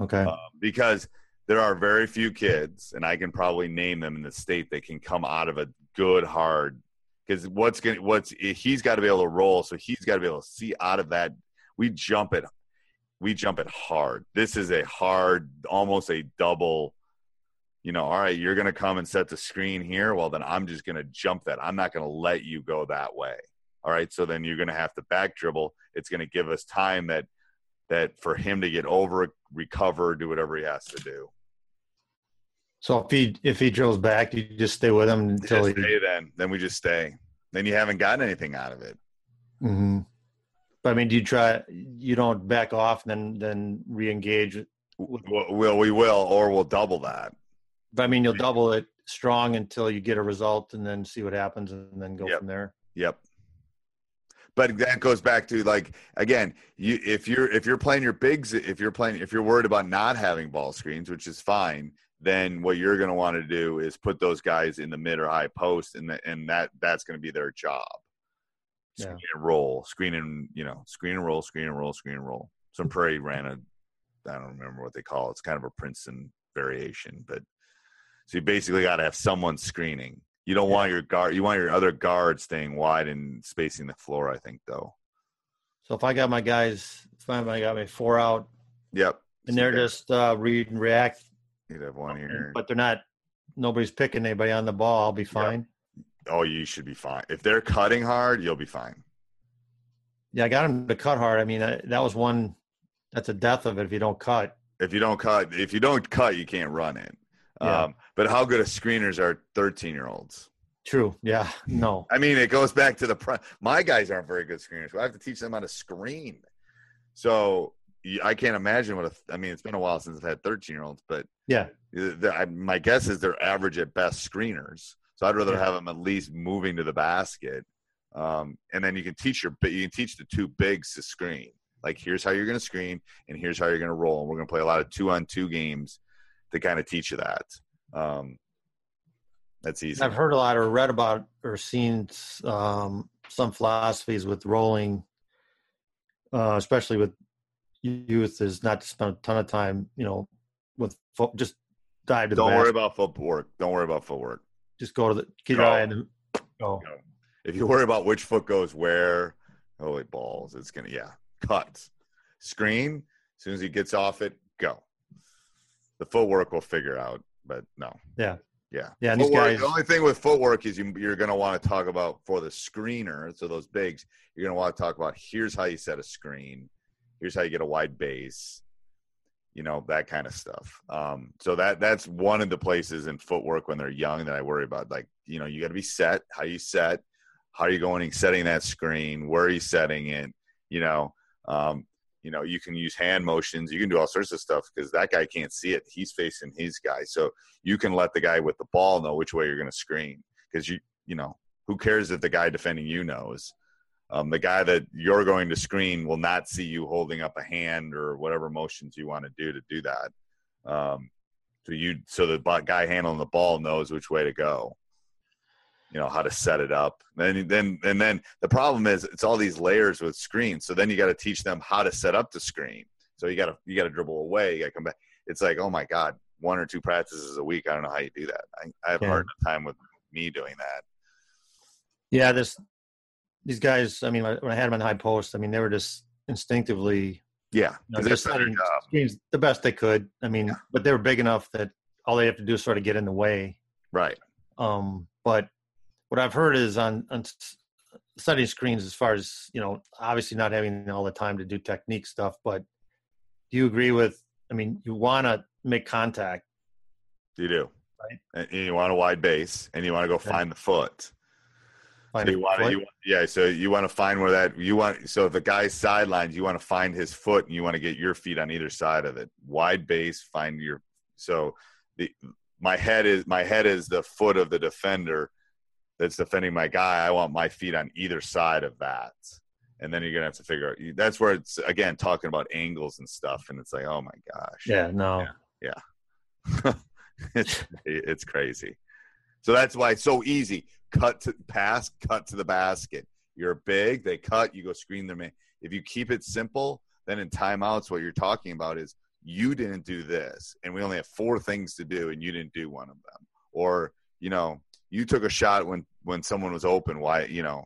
Okay. uh, because there are very few kids, and I can probably name them in the state that can come out of a good hard. Because what's going to, what's he's got to be able to roll, so he's got to be able to see out of that. We jump it, we jump it hard. This is a hard, almost a double. You know, all right, you're going to come and set the screen here. Well, then I'm just going to jump that. I'm not going to let you go that way. All right, so then you're going to have to back dribble. It's going to give us time that that for him to get over, recover, do whatever he has to do. So if he if he drills back, you just stay with him until Just he. stay then. Then we just stay. Then you haven't gotten anything out of it. Mm-hmm. But I mean, do you try? You don't back off then then re-engage. Well, we'll we will, or we'll double that. But I mean, you'll double it strong until you get a result, and then see what happens, and then go Yep. from there. Yep. But that goes back to like again, you if you're if you're playing your bigs, if you're playing if you're worried about not having ball screens, which is fine, then what you're going to want to do is put those guys in the mid or high post, and the, and that that's going to be their job. Yeah. Screen and roll, screen and you know, screen and roll, screen and roll, screen and roll. Sun Prairie ran a, I don't remember what they call it. It's kind of a Princeton variation, but so you basically got to have someone screening. You don't want your guard. You want your other guard staying wide and spacing the floor. I think though. So if I got my guys, if I got my four out, Yep. and they're just uh, read and react, you'd have one here. but they're not. Nobody's picking anybody on the ball. I'll be fine. Oh, you should be fine. If they're cutting hard, you'll be fine. Yeah, I got him to cut hard. I mean, I, that was one. That's a death of it if you don't cut. If you don't cut, if you don't cut, you can't run it. Yeah. Um, but how good of screeners are 13 year olds? True. Yeah. No. I mean, it goes back to the pri- my guys aren't very good screeners. I have to teach them how to screen. So I can't imagine what a, I mean. It's been a while since I've had 13 year olds, but Yeah. the- I- my guess is they're average at best screeners. So I'd rather Yeah. have them at least moving to the basket, um, and then you can teach your you can teach the two bigs to screen. Like here's how you're going to screen, and here's how you're going to roll. And we're going to play a lot of two on two games to kind of teach you that. Um, that's easy. I've heard a lot or read about or seen um, some philosophies with rolling, uh, especially with youth, is not to spend a ton of time, you know, with fo- just dive to the Don't worry about footwork. Don't worry about footwork. Just go to the keep your eye the go. Go. If you worry about which foot goes where, holy balls, it's gonna yeah. Cut. Screen. As soon as he gets off it, go. The footwork will figure out, but no. Yeah. Yeah. Yeah, and these Footwork- guys- the only thing with footwork is you, you're going to want to talk about for the screener, so those bigs, you're going to want to talk about here's how you set a screen, here's how you get a wide base, you know, that kind of stuff. Um, so that that's one of the places in footwork when they're young that I worry about. Like, you know, you got to be set, how you set, how are you going and setting that screen, where are you setting it, you know. Um, you know, you can use hand motions, you can do all sorts of stuff because that guy can't see it. He's facing his guy. So you can let the guy with the ball know which way you're going to screen because you you know who cares if the guy defending you knows um, the guy that you're going to screen will not see you holding up a hand or whatever motions you want to do to do that um, So you so the guy handling the ball knows which way to go. You know how to set it up. Then then and then the problem is it's all these layers with screens. So then you got to teach them how to set up the screen. So you got to you got to dribble away. You got to come back. It's like oh my god, one or two practices a week. I don't know how you do that. I, I have a hard time with me doing that. Yeah, this these guys. I mean, when I had them on high post, I mean they were just instinctively yeah, you know, just screens the best they could. I mean, yeah. but they were big enough that all they have to do is sort of get in the way. Right. Um, but what I've heard is on, on studying screens, as far as you know, obviously not having all the time to do technique stuff, but do you agree with? I mean, you want to make contact. You do. Right. And you want a wide base, and you want to go find the foot. Find so you want to, yeah. So you want to find where that you want. So if the guy's sidelines, you want to find his foot, and you want to get your feet on either side of it. Wide base, find your. So the my head is my head is the foot of the defender that's defending my guy. I want my feet on either side of that, and then you're gonna have to figure out. That's where it's again talking about angles and stuff, and it's like, oh my gosh. Yeah. No. Yeah. yeah. it's it's crazy. So that's why it's so easy cut to pass, cut to the basket. You're big, they cut, you go screen them in. If you keep it simple, then in timeouts, what you're talking about is you didn't do this, and we only have four things to do, and you didn't do one of them. Or, you know, you took a shot when when someone was open. Why, you know,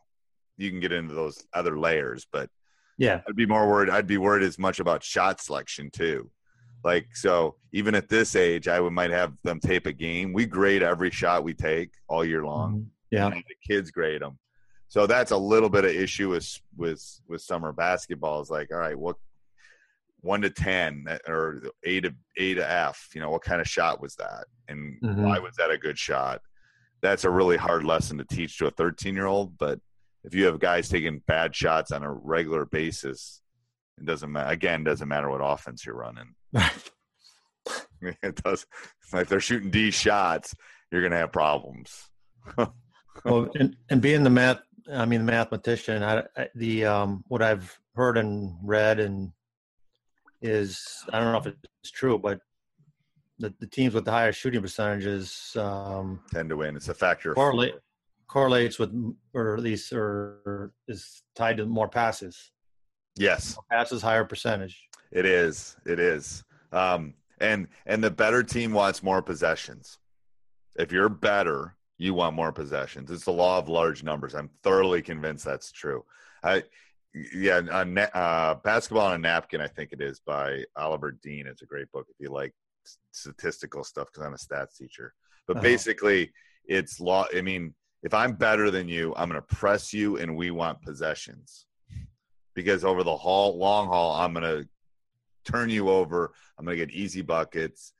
you can get into those other layers, but yeah, I'd be more worried. I'd be worried as much about shot selection too. Like so, even at this age, I would might have them tape a game. We grade every shot we take all year long. Mm-hmm. Yeah, the kids grade them. So that's a little bit of issue with with with summer basketball. Is like, all right, what one to ten or A to A to F? You know, what kind of shot was that, and mm-hmm. why was that a good shot? That's a really hard lesson to teach to a 13 year old. But if you have guys taking bad shots on a regular basis, it doesn't matter. Again, doesn't matter what offense you're running. it does. If they're shooting D shots, you're going to have problems. well, and, and being the math, I mean, the mathematician, I, I, the um, what I've heard and read and is I don't know if it's true, but the, the teams with the higher shooting percentages um, tend to win. It's a factor. Correlate correlates with, or at least, or is tied to more passes. Yes, more passes, higher percentage. It is. It is. Um, and and the better team wants more possessions. If you're better, you want more possessions. It's the law of large numbers. I'm thoroughly convinced that's true. I, yeah, on, uh, basketball on a napkin. I think it is by Oliver Dean. It's a great book if you like statistical stuff because I'm a stats teacher. But uh-huh. basically, it's law. I mean, if I'm better than you, I'm going to press you, and we want possessions because over the haul, long haul, I'm going to turn you over. I'm going to get easy buckets.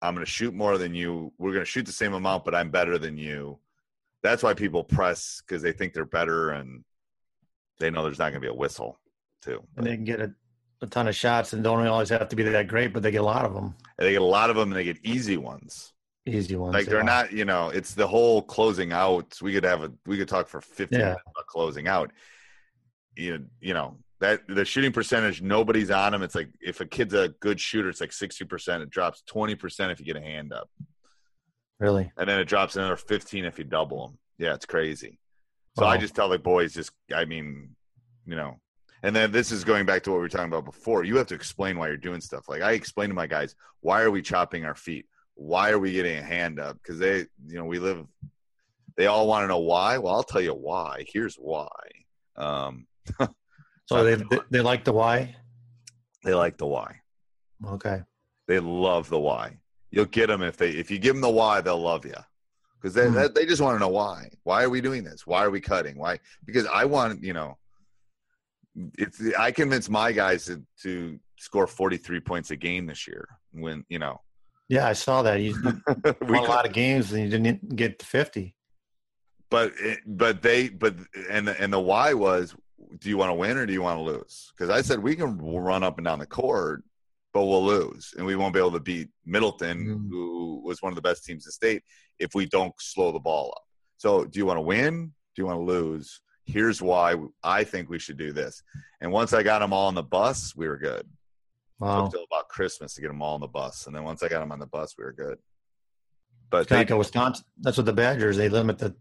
I'm going to shoot more than you. We're going to shoot the same amount, but I'm better than you. That's why people press because they think they're better and they know there's not going to be a whistle, too. And they can get a, a ton of shots and don't always have to be that great, but they get a lot of them. And they get a lot of them and they get easy ones. Easy ones. Like they're not, you know, it's the whole closing out. We could have a, we could talk for 15 yeah. minutes about closing out. You, you know, that the shooting percentage nobody's on them. it's like if a kid's a good shooter it's like 60% it drops 20% if you get a hand up really and then it drops another 15 if you double them yeah it's crazy so i just tell the boys just i mean you know and then this is going back to what we were talking about before you have to explain why you're doing stuff like i explain to my guys why are we chopping our feet why are we getting a hand up because they you know we live they all want to know why well i'll tell you why here's why um So they, they, they like the why. They like the why. Okay. They love the why. You'll get them if they if you give them the why, they'll love you because they mm. they just want to know why. Why are we doing this? Why are we cutting? Why? Because I want you know. It's I convinced my guys to, to score 43 points a game this year when you know yeah, I saw that. You won a lot of games and you didn't get to 50. But but they but and and the why was do you want to win or do you want to lose? Because I said we can run up and down the court, but we'll lose, and we won't be able to beat Middleton, mm. who was one of the best teams in the state, if we don't slow the ball up. So, do you want to win? Do you want to lose? Here's why I think we should do this. And once I got them all on the bus, we were good. Wow. Took till about Christmas to get them all on the bus, and then once I got them on the bus, we were good. But they, like Wisconsin. That's what the Badgers. They limit the.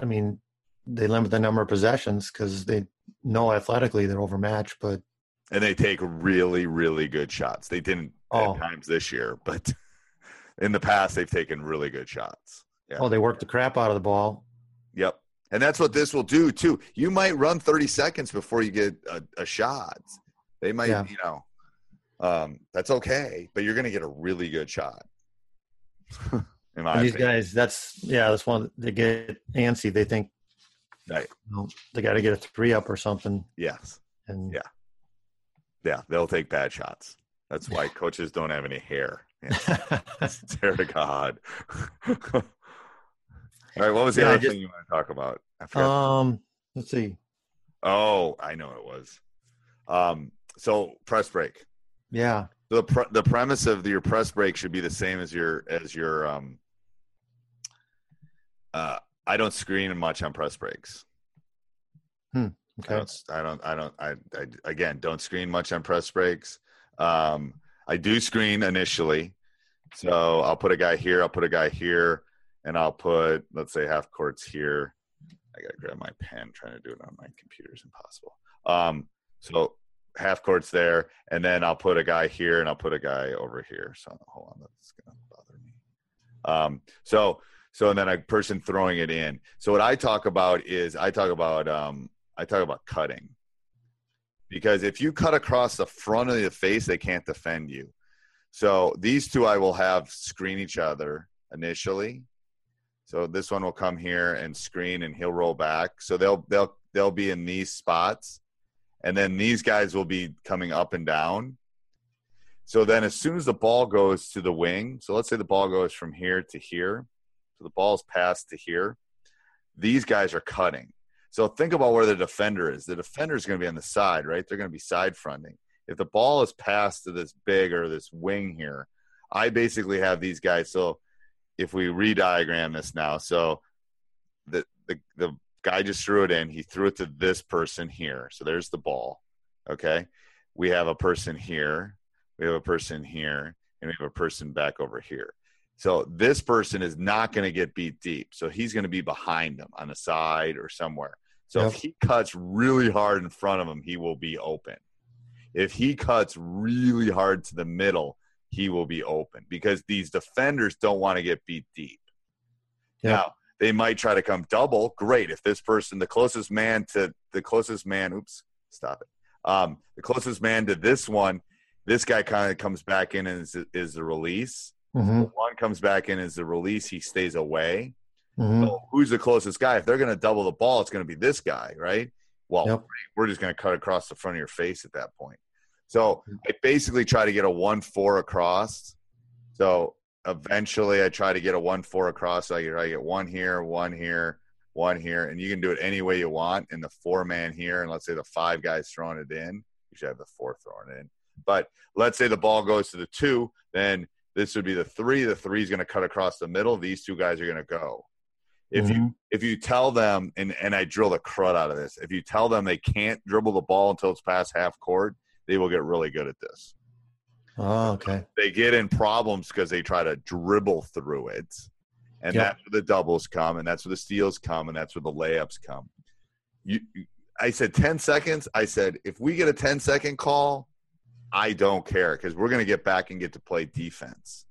I mean, they limit the number of possessions because they know athletically they're overmatched. But and they take really, really good shots. They didn't Oh. at times this year, but in the past they've taken really good shots. Yeah. oh, they work the crap out of the ball. And that's what this will do too. You might run 30 seconds before you get a, a shot. They might, Yeah. you know, um, that's okay, but you're going to get a really good shot. In my And these guys, that's yeah, that's one. They get antsy. They think Right. you know, they got to get a three up or something. Yes. And Yeah. Yeah. They'll take bad shots. That's why coaches don't have any hair. Yeah. Swear to God. All right. What was the Yeah, other just- thing you want to talk about? Um, let's see. oh, I know it was. Um, so press break. Yeah, the pre- the premise of your press break should be the same as your as your um uh I don't screen much on press breaks. I okay. don't I don't I don't I, I again don't screen much on press breaks. Um I do screen initially. So I'll put a guy here, I'll put a guy here, and I'll put let's say half courts here. I gotta grab my pen, trying to do it on my computer is impossible. Um so half courts there, and then I'll put a guy here and I'll put a guy over here. So hold on, that's gonna bother me. Um, so so and then a person throwing it in. So what I talk about is I talk about um, I talk about cutting because if you cut across the front of the face, they can't defend you. So these two I will have screen each other initially. So this one will come here and screen, and he'll roll back. So they'll they'll they'll be in these spots and then these guys will be coming up and down. So then, as soon as the ball goes to the wing, so let's say the ball goes from here to here, so the ball's passed to here, these guys are cutting. So think about where the defender is. The defender is going to be on the side, right? They're going to be side fronting. If the ball is passed to this big or this wing here, I basically have these guys. So if we re-diagram this now, so the the the guy just threw it in. He threw it to this person here. So there's the ball. Okay. We have a person here. We have a person here. And we have a person back over here. So this person is not going to get beat deep. So he's going to be behind them on the side or somewhere. So if he cuts really hard in front of him, he will be open. If he cuts really hard to the middle, he will be open because these defenders don't want to get beat deep. Yep. Now, they might try to come double. Great. If this person, the closest man to the closest man, oops, stop it. Um, the closest man to this one, this guy kind of comes back in and is, is the release. hmm One comes back in as the release. He stays away. hmm So who's the closest guy? If they're going to double the ball, it's going to be this guy, right? Well, Yep. we're just going to cut across the front of your face at that point. So hmm. I basically try to get a one four across. So eventually, I try to get a one four across. So I get, I get one here, one here, one here, and you can do it any way you want. In the four man here, and let's say the five guys throwing it in, you should have the four throwing it in. But let's say the ball goes to the two, then this would be the three. The three is going to cut across the middle. These two guys are going to go. If you mm-hmm. if you tell them, and and I drill the crud out of this, if you tell them they can't dribble the ball until it's past half court, they will get really good at this. Oh, okay. They get in problems because they try to dribble through it, and Yep. that's where the doubles come, and that's where the steals come, and that's where the layups come. You, I said ten seconds. I said if we get a 10 second call, I don't care because we're going to get back and get to play defense.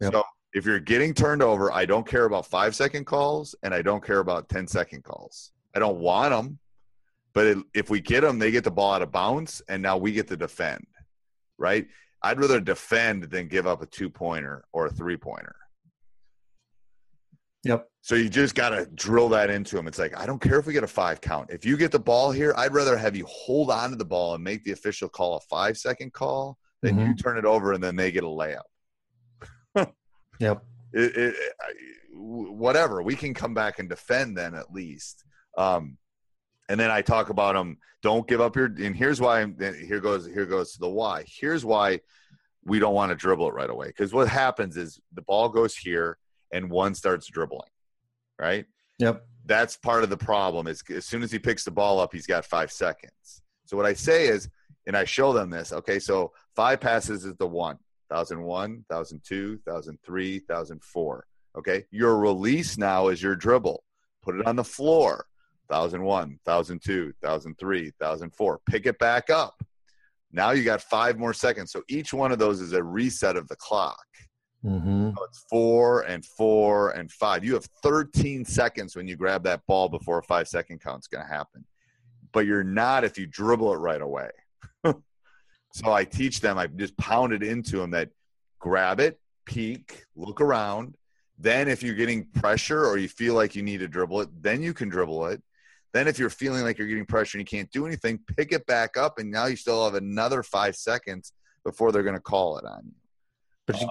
Yep. So if you're getting turned over, I don't care about five second calls and I don't care about 10 second calls. I don't want them, but it, if we get them, they get the ball out of bounds and now we get to defend, right? I'd rather defend than give up a two pointer or a three pointer. Yep. So you just got to drill that into them. It's like, I don't care if we get a five count. If you get the ball here, I'd rather have you hold on to the ball and make the official call a five second call than you turn it over and then they get a layup. Yep. It, it, I- whatever. We can come back and defend then at least. Um, and then I talk about them. Don't give up your. And here's why. I'm, here goes. Here goes the why. Here's why we don't want to dribble it right away. Because what happens is the ball goes here and one starts dribbling, right? Yep. that's part of the problem is as soon as he picks the ball up he's got five seconds so what i say is and I show them this. Okay, so five passes is the one. 1001, 1002, 1003, 1004. Okay, your release now is your dribble. Put it on the floor. 1001, 1002, 1003, 1004. Pick it back up. Now you got five more seconds. So each one of those is a reset of the clock. Mm-hmm. So it's four and four and five. You have 13 seconds when you grab that ball before a five second count's going to happen. But you're not if you dribble it right away. so I teach them, I just pound it into them that grab it, peek, look around. Then, if you're getting pressure or you feel like you need to dribble it, then you can dribble it. Then, if you're feeling like you're getting pressure and you can't do anything, pick it back up, and now you still have another five seconds before they're going to call it on you. But you,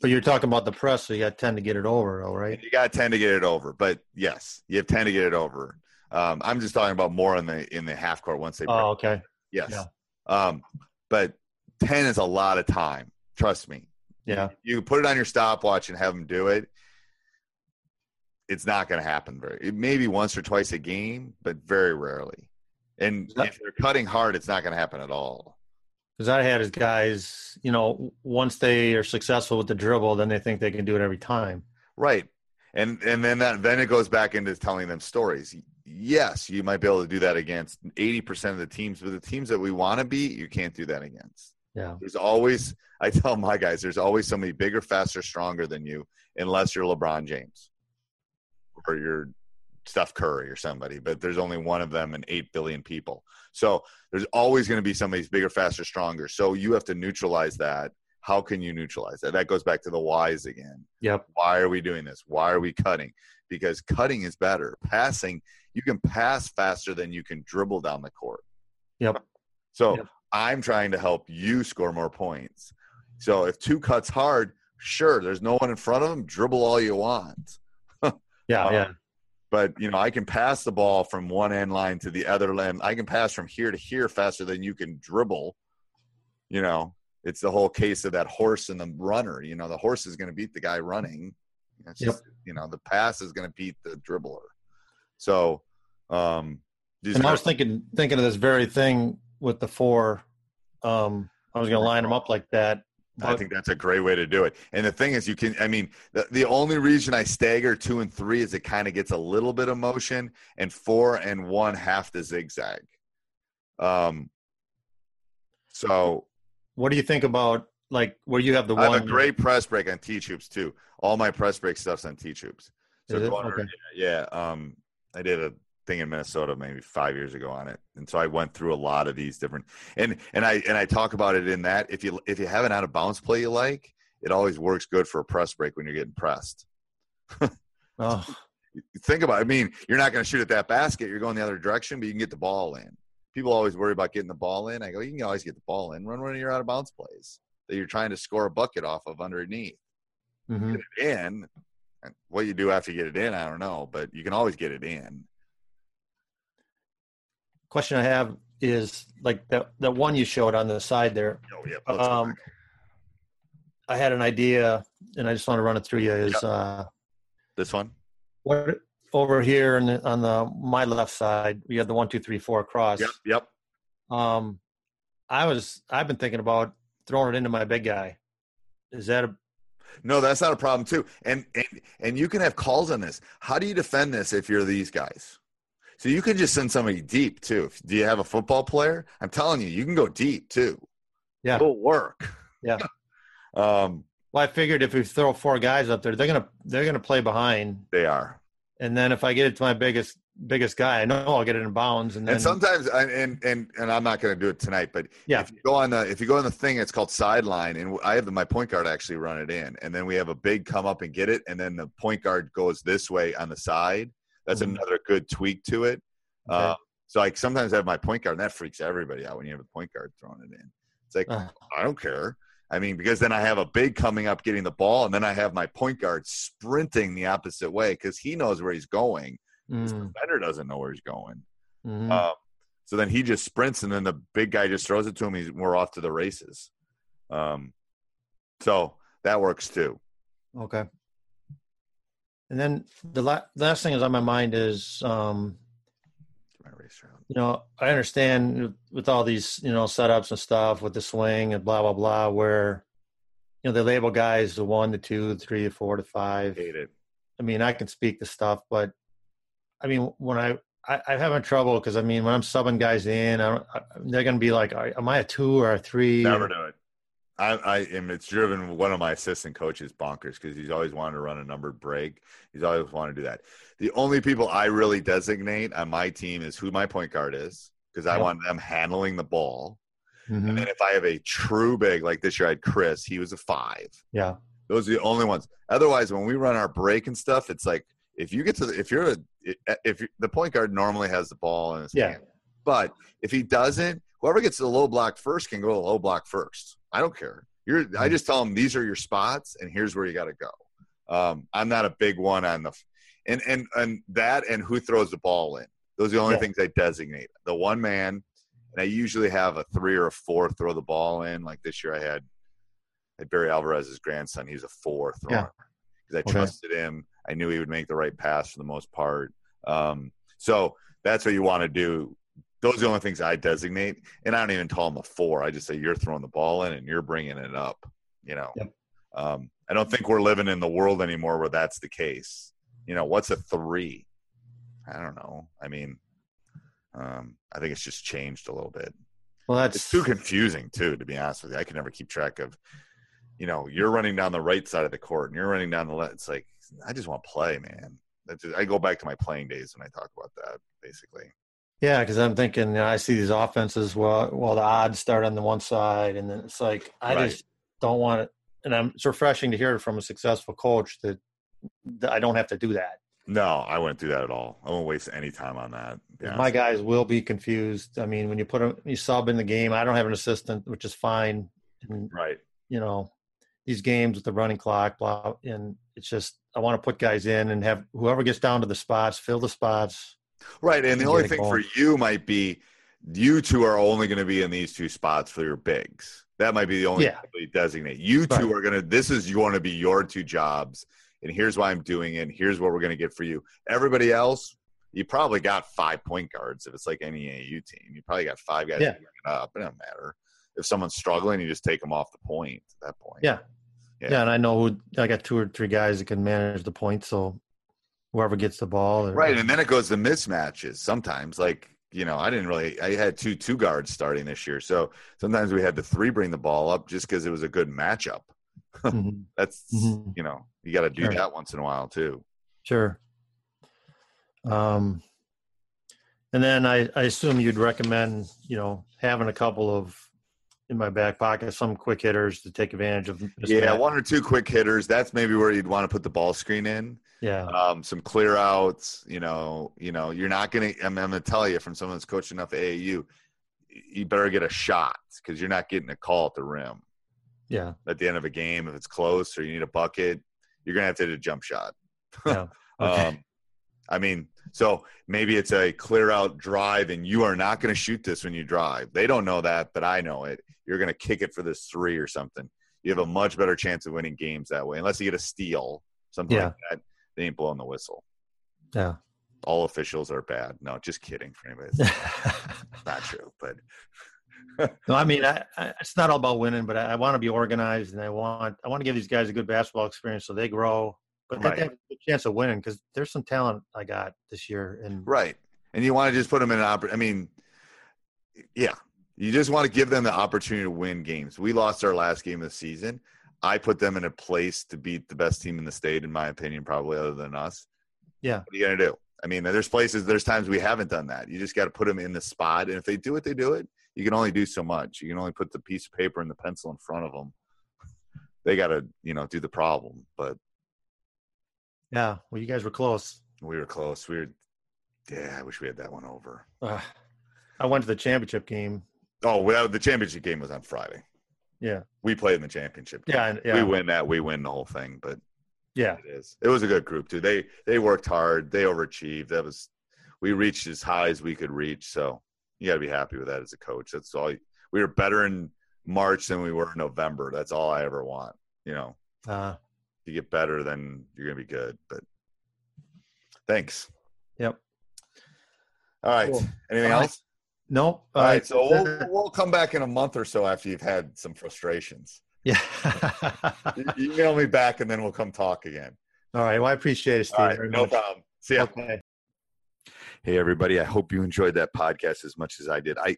but you're talking about the press, so you got ten to get it over, all right? You got ten to get it over, but yes, you have ten to get it over. Um, I'm just talking about more in the in the half court once they. Oh, okay. Yes. Yeah. Um, but ten is a lot of time. Trust me. Yeah. You put it on your stopwatch and have them do it. It's not going to happen very. Maybe once or twice a game, but very rarely. And That- if they're cutting hard, it's not going to happen at all. Because I had guys, you know, once they are successful with the dribble, then they think they can do it every time. Right. And and then that then it goes back into telling them stories. Yes, you might be able to do that against 80% of the teams, but the teams that we want to beat, you can't do that against. Yeah. There's always I tell my guys, there's always somebody bigger, faster, stronger than you, unless you're LeBron James or you're Steph Curry or somebody. But there's only one of them and eight billion people. So there's always going to be somebody's bigger, faster, stronger. So you have to neutralize that. How can you neutralize that? That goes back to the whys again. Yep. Why are we doing this? Why are we cutting? Because cutting is better. Passing, you can pass faster than you can dribble down the court. Yep. So Yep. I'm trying to help you score more points. So if two cuts hard, sure, there's no one in front of them, dribble all you want. Yeah. Uh, yeah. But you know, I can pass the ball from one end line to the other end. I can pass from here to here faster than you can dribble. You know, it's the whole case of that horse and the runner. You know, the horse is going to beat the guy running. It's Yep. just, you know, the pass is going to beat the dribbler. So, um, And I was thinking thinking of this very thing with the four. Um, I was going to line them up like that. I think that's a great way to do it. And the thing is, you can, I mean, the, the only reason I stagger two and three is it kind of gets a little bit of motion, and four and one half the zigzag. Um, so What do you think about like where you have the I one? have a great press break on Teach Hoops too. All my press break stuff's on Teach Hoops. So? Okay. yeah, um, I did a thing in Minnesota maybe five years ago on it, and so I went through a lot of these different and and I and I talk about it in that if you if you have an out of bounds play you like, it always works good for a press break when you're getting pressed. Oh, Think about, it. I mean, you're not going to shoot at that basket. You're going the other direction, but you can get the ball in. People always worry about getting the ball in. I go, you can always get the ball in. Run one of your out of bounds plays that you're trying to score a bucket off of underneath. mhm. get it in. And what you do after you get it in, I don't know, but you can always get it in. Question I have is like that that one you showed on the side there. Oh yeah. Um. I had an idea, and I just want to run it through you. Is uh, this one? what over here on the, on the my left side? We have the one, two, three, four across. Yep. Yep. Um, I was I've been thinking about throwing it into my big guy. Is that a No, that's not a problem too. And and and you can have calls on this. How do you defend this if you're these guys? So you can just send somebody deep too. Do you have a football player? I'm telling you, you can go deep too. Yeah. It'll work. Yeah. um, well? I figured if we throw four guys up there, they're gonna they're gonna play behind, they are. and then if I get it to my biggest biggest guy, I know I'll get it in bounds, and then and sometimes and and and, and i'm not going to do it tonight but Yeah. if you go on the if you go on the thing it's called sideline and i have the, my point guard actually run it in and then we have a big come up and get it and then the point guard goes this way on the side that's Mhm. another good tweak to it Okay. uh, so like sometimes i have my point guard and that freaks everybody out when you have a point guard throwing it in it's like Uh, i don't care i mean because then i have a big coming up getting the ball and then i have my point guard sprinting the opposite way because he knows where he's going mm, defender doesn't know where he's going mhm. um, so then he just sprints, and then the big guy just throws it to him. He's we're off to the races. Um, so that works too. Okay. And then the la- last thing is on my mind is um, my race route. You know, I understand with all these, you know, setups and stuff with the swing and blah blah blah, where you know they label guys the one, the two, the three, the four, the five. Hate it. I mean, I can speak the stuff, but I mean, when I I, I'm having trouble because I mean, when I'm subbing guys in, I don't, I, they're going to be like, "Am I a two or a three? Never do it. I, I am. It's driven one of my assistant coaches bonkers because he's always wanted to run a numbered break. He's always wanted to do that. The only people I really designate on my team is who my point guard is because I Yep. want them handling the ball. Mhm. And then if I have a true big like this year, I had Chris. He was a five. Yeah, Those are the only ones. Otherwise, when we run our break and stuff, it's like if you get to the, if you're a if you, the point guard normally has the ball in his Yeah. hand, but if he doesn't, whoever gets the low block first can go to low block first. I don't care. You're. I just tell them these are your spots and here's where you got to go. Um, I'm not a big one on the and and and that and who throws the ball in. Those are the only Yeah. things I designate. The one man, and I usually have a three or a four throw the ball in. Like this year, I had I had Barry Alvarez's grandson. He's a four thrower because I Okay. trusted him. I knew he would make the right pass for the most part. Um, so that's what you want to do. Those are the only things I designate, and I don't even call them a four. I just say you're throwing the ball in and you're bringing it up. You know, Yep. um, I don't think we're living in the world anymore where that's the case. You know, what's a three? I don't know. I mean, um, I think it's just changed a little bit. well, that's It's too confusing too, to be honest with you. I can never keep track of, you know, you're running down the right side of the court and you're running down the left. It's like I just want to play, man. That's just, I go back to my playing days when I talk about that, basically. Yeah, because I'm thinking you know, I see these offenses. Well, well, the odds start on the one side, and then it's like I Right. just don't want it. And I'm, it's refreshing to hear it from a successful coach that, that I don't have to do that. No, I wouldn't do that at all. I won't waste any time on that. be My guys will be confused. I mean, when you put them, you sub in the game. I don't have an assistant, which is fine. And right? you know, these games with the running clock, blah, and it's just I want to put guys in and have whoever gets down to the spots fill the spots. Right. And the only thing for you might be you two are only going to be in these two spots for your bigs. That might be the only Yeah. designate. You two Right. are going to, this is you going to be your two jobs. And here's why I'm doing it. and Here's what we're going to get for you. Everybody else, you probably got five point guards if it's like any AU team. You probably got five guys Yeah. up. It doesn't matter. If someone's struggling, you just take them off the point at that point. Yeah. Yeah. Yeah, and I know who I got two or three guys that can manage the point. So whoever gets the ball, or, Right, and then it goes to mismatches. Sometimes, like you know, I didn't really. I had two two guards starting this year, so sometimes we had the three bring the ball up just because it was a good matchup. Mhm, That's Mhm. you know, you got to do Sure. that once in a while too. sure. Um, and then I, I assume you'd recommend, you know, having a couple of in my back pocket, some quick hitters to take advantage of. Yeah, match. one or two quick hitters. That's maybe where you'd want to put the ball screen in. yeah, Um, some clear outs. You know, you know, you're not gonna. I'm, I'm gonna tell you from someone that's coached enough AAU, you better get a shot because you're not getting a call at the rim. yeah, at the end of a game if it's close or you need a bucket you're gonna have to hit a jump shot yeah. Okay. um, i mean so maybe it's a clear out drive and you are not going to shoot this when you drive they don't know that but i know it you're going to kick it for this three or something you have a much better chance of winning games that way unless you get a steal something Yeah. like that they ain't blowing the whistle yeah. all officials are bad no just kidding for anybody not true but No, I mean, I, I, it's not all about winning, but I, I want to be organized, and I want I want to give these guys a good basketball experience so they grow, but Right. they have a chance of winning because there's some talent I got this year, and Right. And you want to just put them in an oppor- I mean, yeah, you just want to give them the opportunity to win games. We lost our last game of the season. I put them in a place to beat the best team in the state, in my opinion, probably other than us. Yeah. What are you going to do? I mean, there's places, there's times we haven't done that. You just got to put them in the spot. And if they do it, they do it. You can only do so much. You can only put the piece of paper and the pencil in front of them. They got to, you know, do the problem. But yeah, well, you guys were close. we were close. We were, yeah, I wish we had that one over. Uh, I went to the championship game. Oh, well, the championship game was on Friday. Yeah, We played in the championship. game. yeah, yeah, We win that. We win the whole thing. But yeah, it is. It was a good group too. They they worked hard. They overachieved. That was. We reached as high as we could reach. So you got to be happy with that as a coach. That's all. We were better in March than we were in November. That's all I ever want. You know, uh, if you get better, then you're gonna be good. But thanks. yep. All right. Cool. Anything All else? Nope. All right. So we'll, we'll come back in a month or so after you've had some frustrations. yeah. E- Email me back and then we'll come talk again. All right. Well, I appreciate it, Steve. All right. No much. problem. See ya. Okay. Hey, everybody. I hope you enjoyed that podcast as much as I did. I,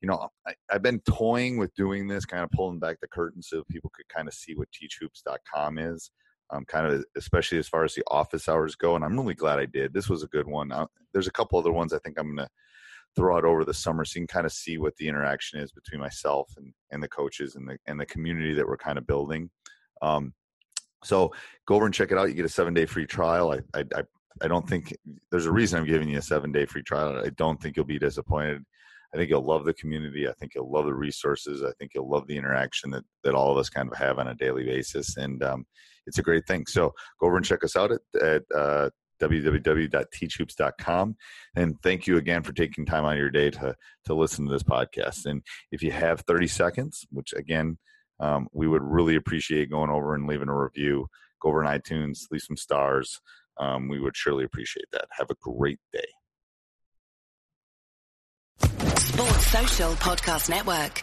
you know, I, I've been toying with doing this, kind of pulling back the curtain so people could kind of see what teachhoops.com is, um, kind of especially as far as the office hours go. And I'm really glad I did. This was a good one. Uh, there's a couple other ones I think I'm going to throw out over the summer so you can kind of see what the interaction is between myself and, and the coaches and the, and the community that we're kind of building. Um, so go over and check it out. You get a seven day free trial. I, I, I I don't think there's a reason I'm giving you a seven day free trial. I don't think you'll be disappointed. I think you'll love the community. I think you'll love the resources. I think you'll love the interaction that, that all of us kind of have on a daily basis. And um, it's a great thing. So go over and check us out at, at uh, www.teachhoops.com. And thank you again for taking time out of your day to, to listen to this podcast. And if you have 30 seconds, which again, um, we would really appreciate going over and leaving a review. Go over on iTunes, leave some stars. Um, we would surely appreciate that. Have a great day. Sports Social Podcast Network.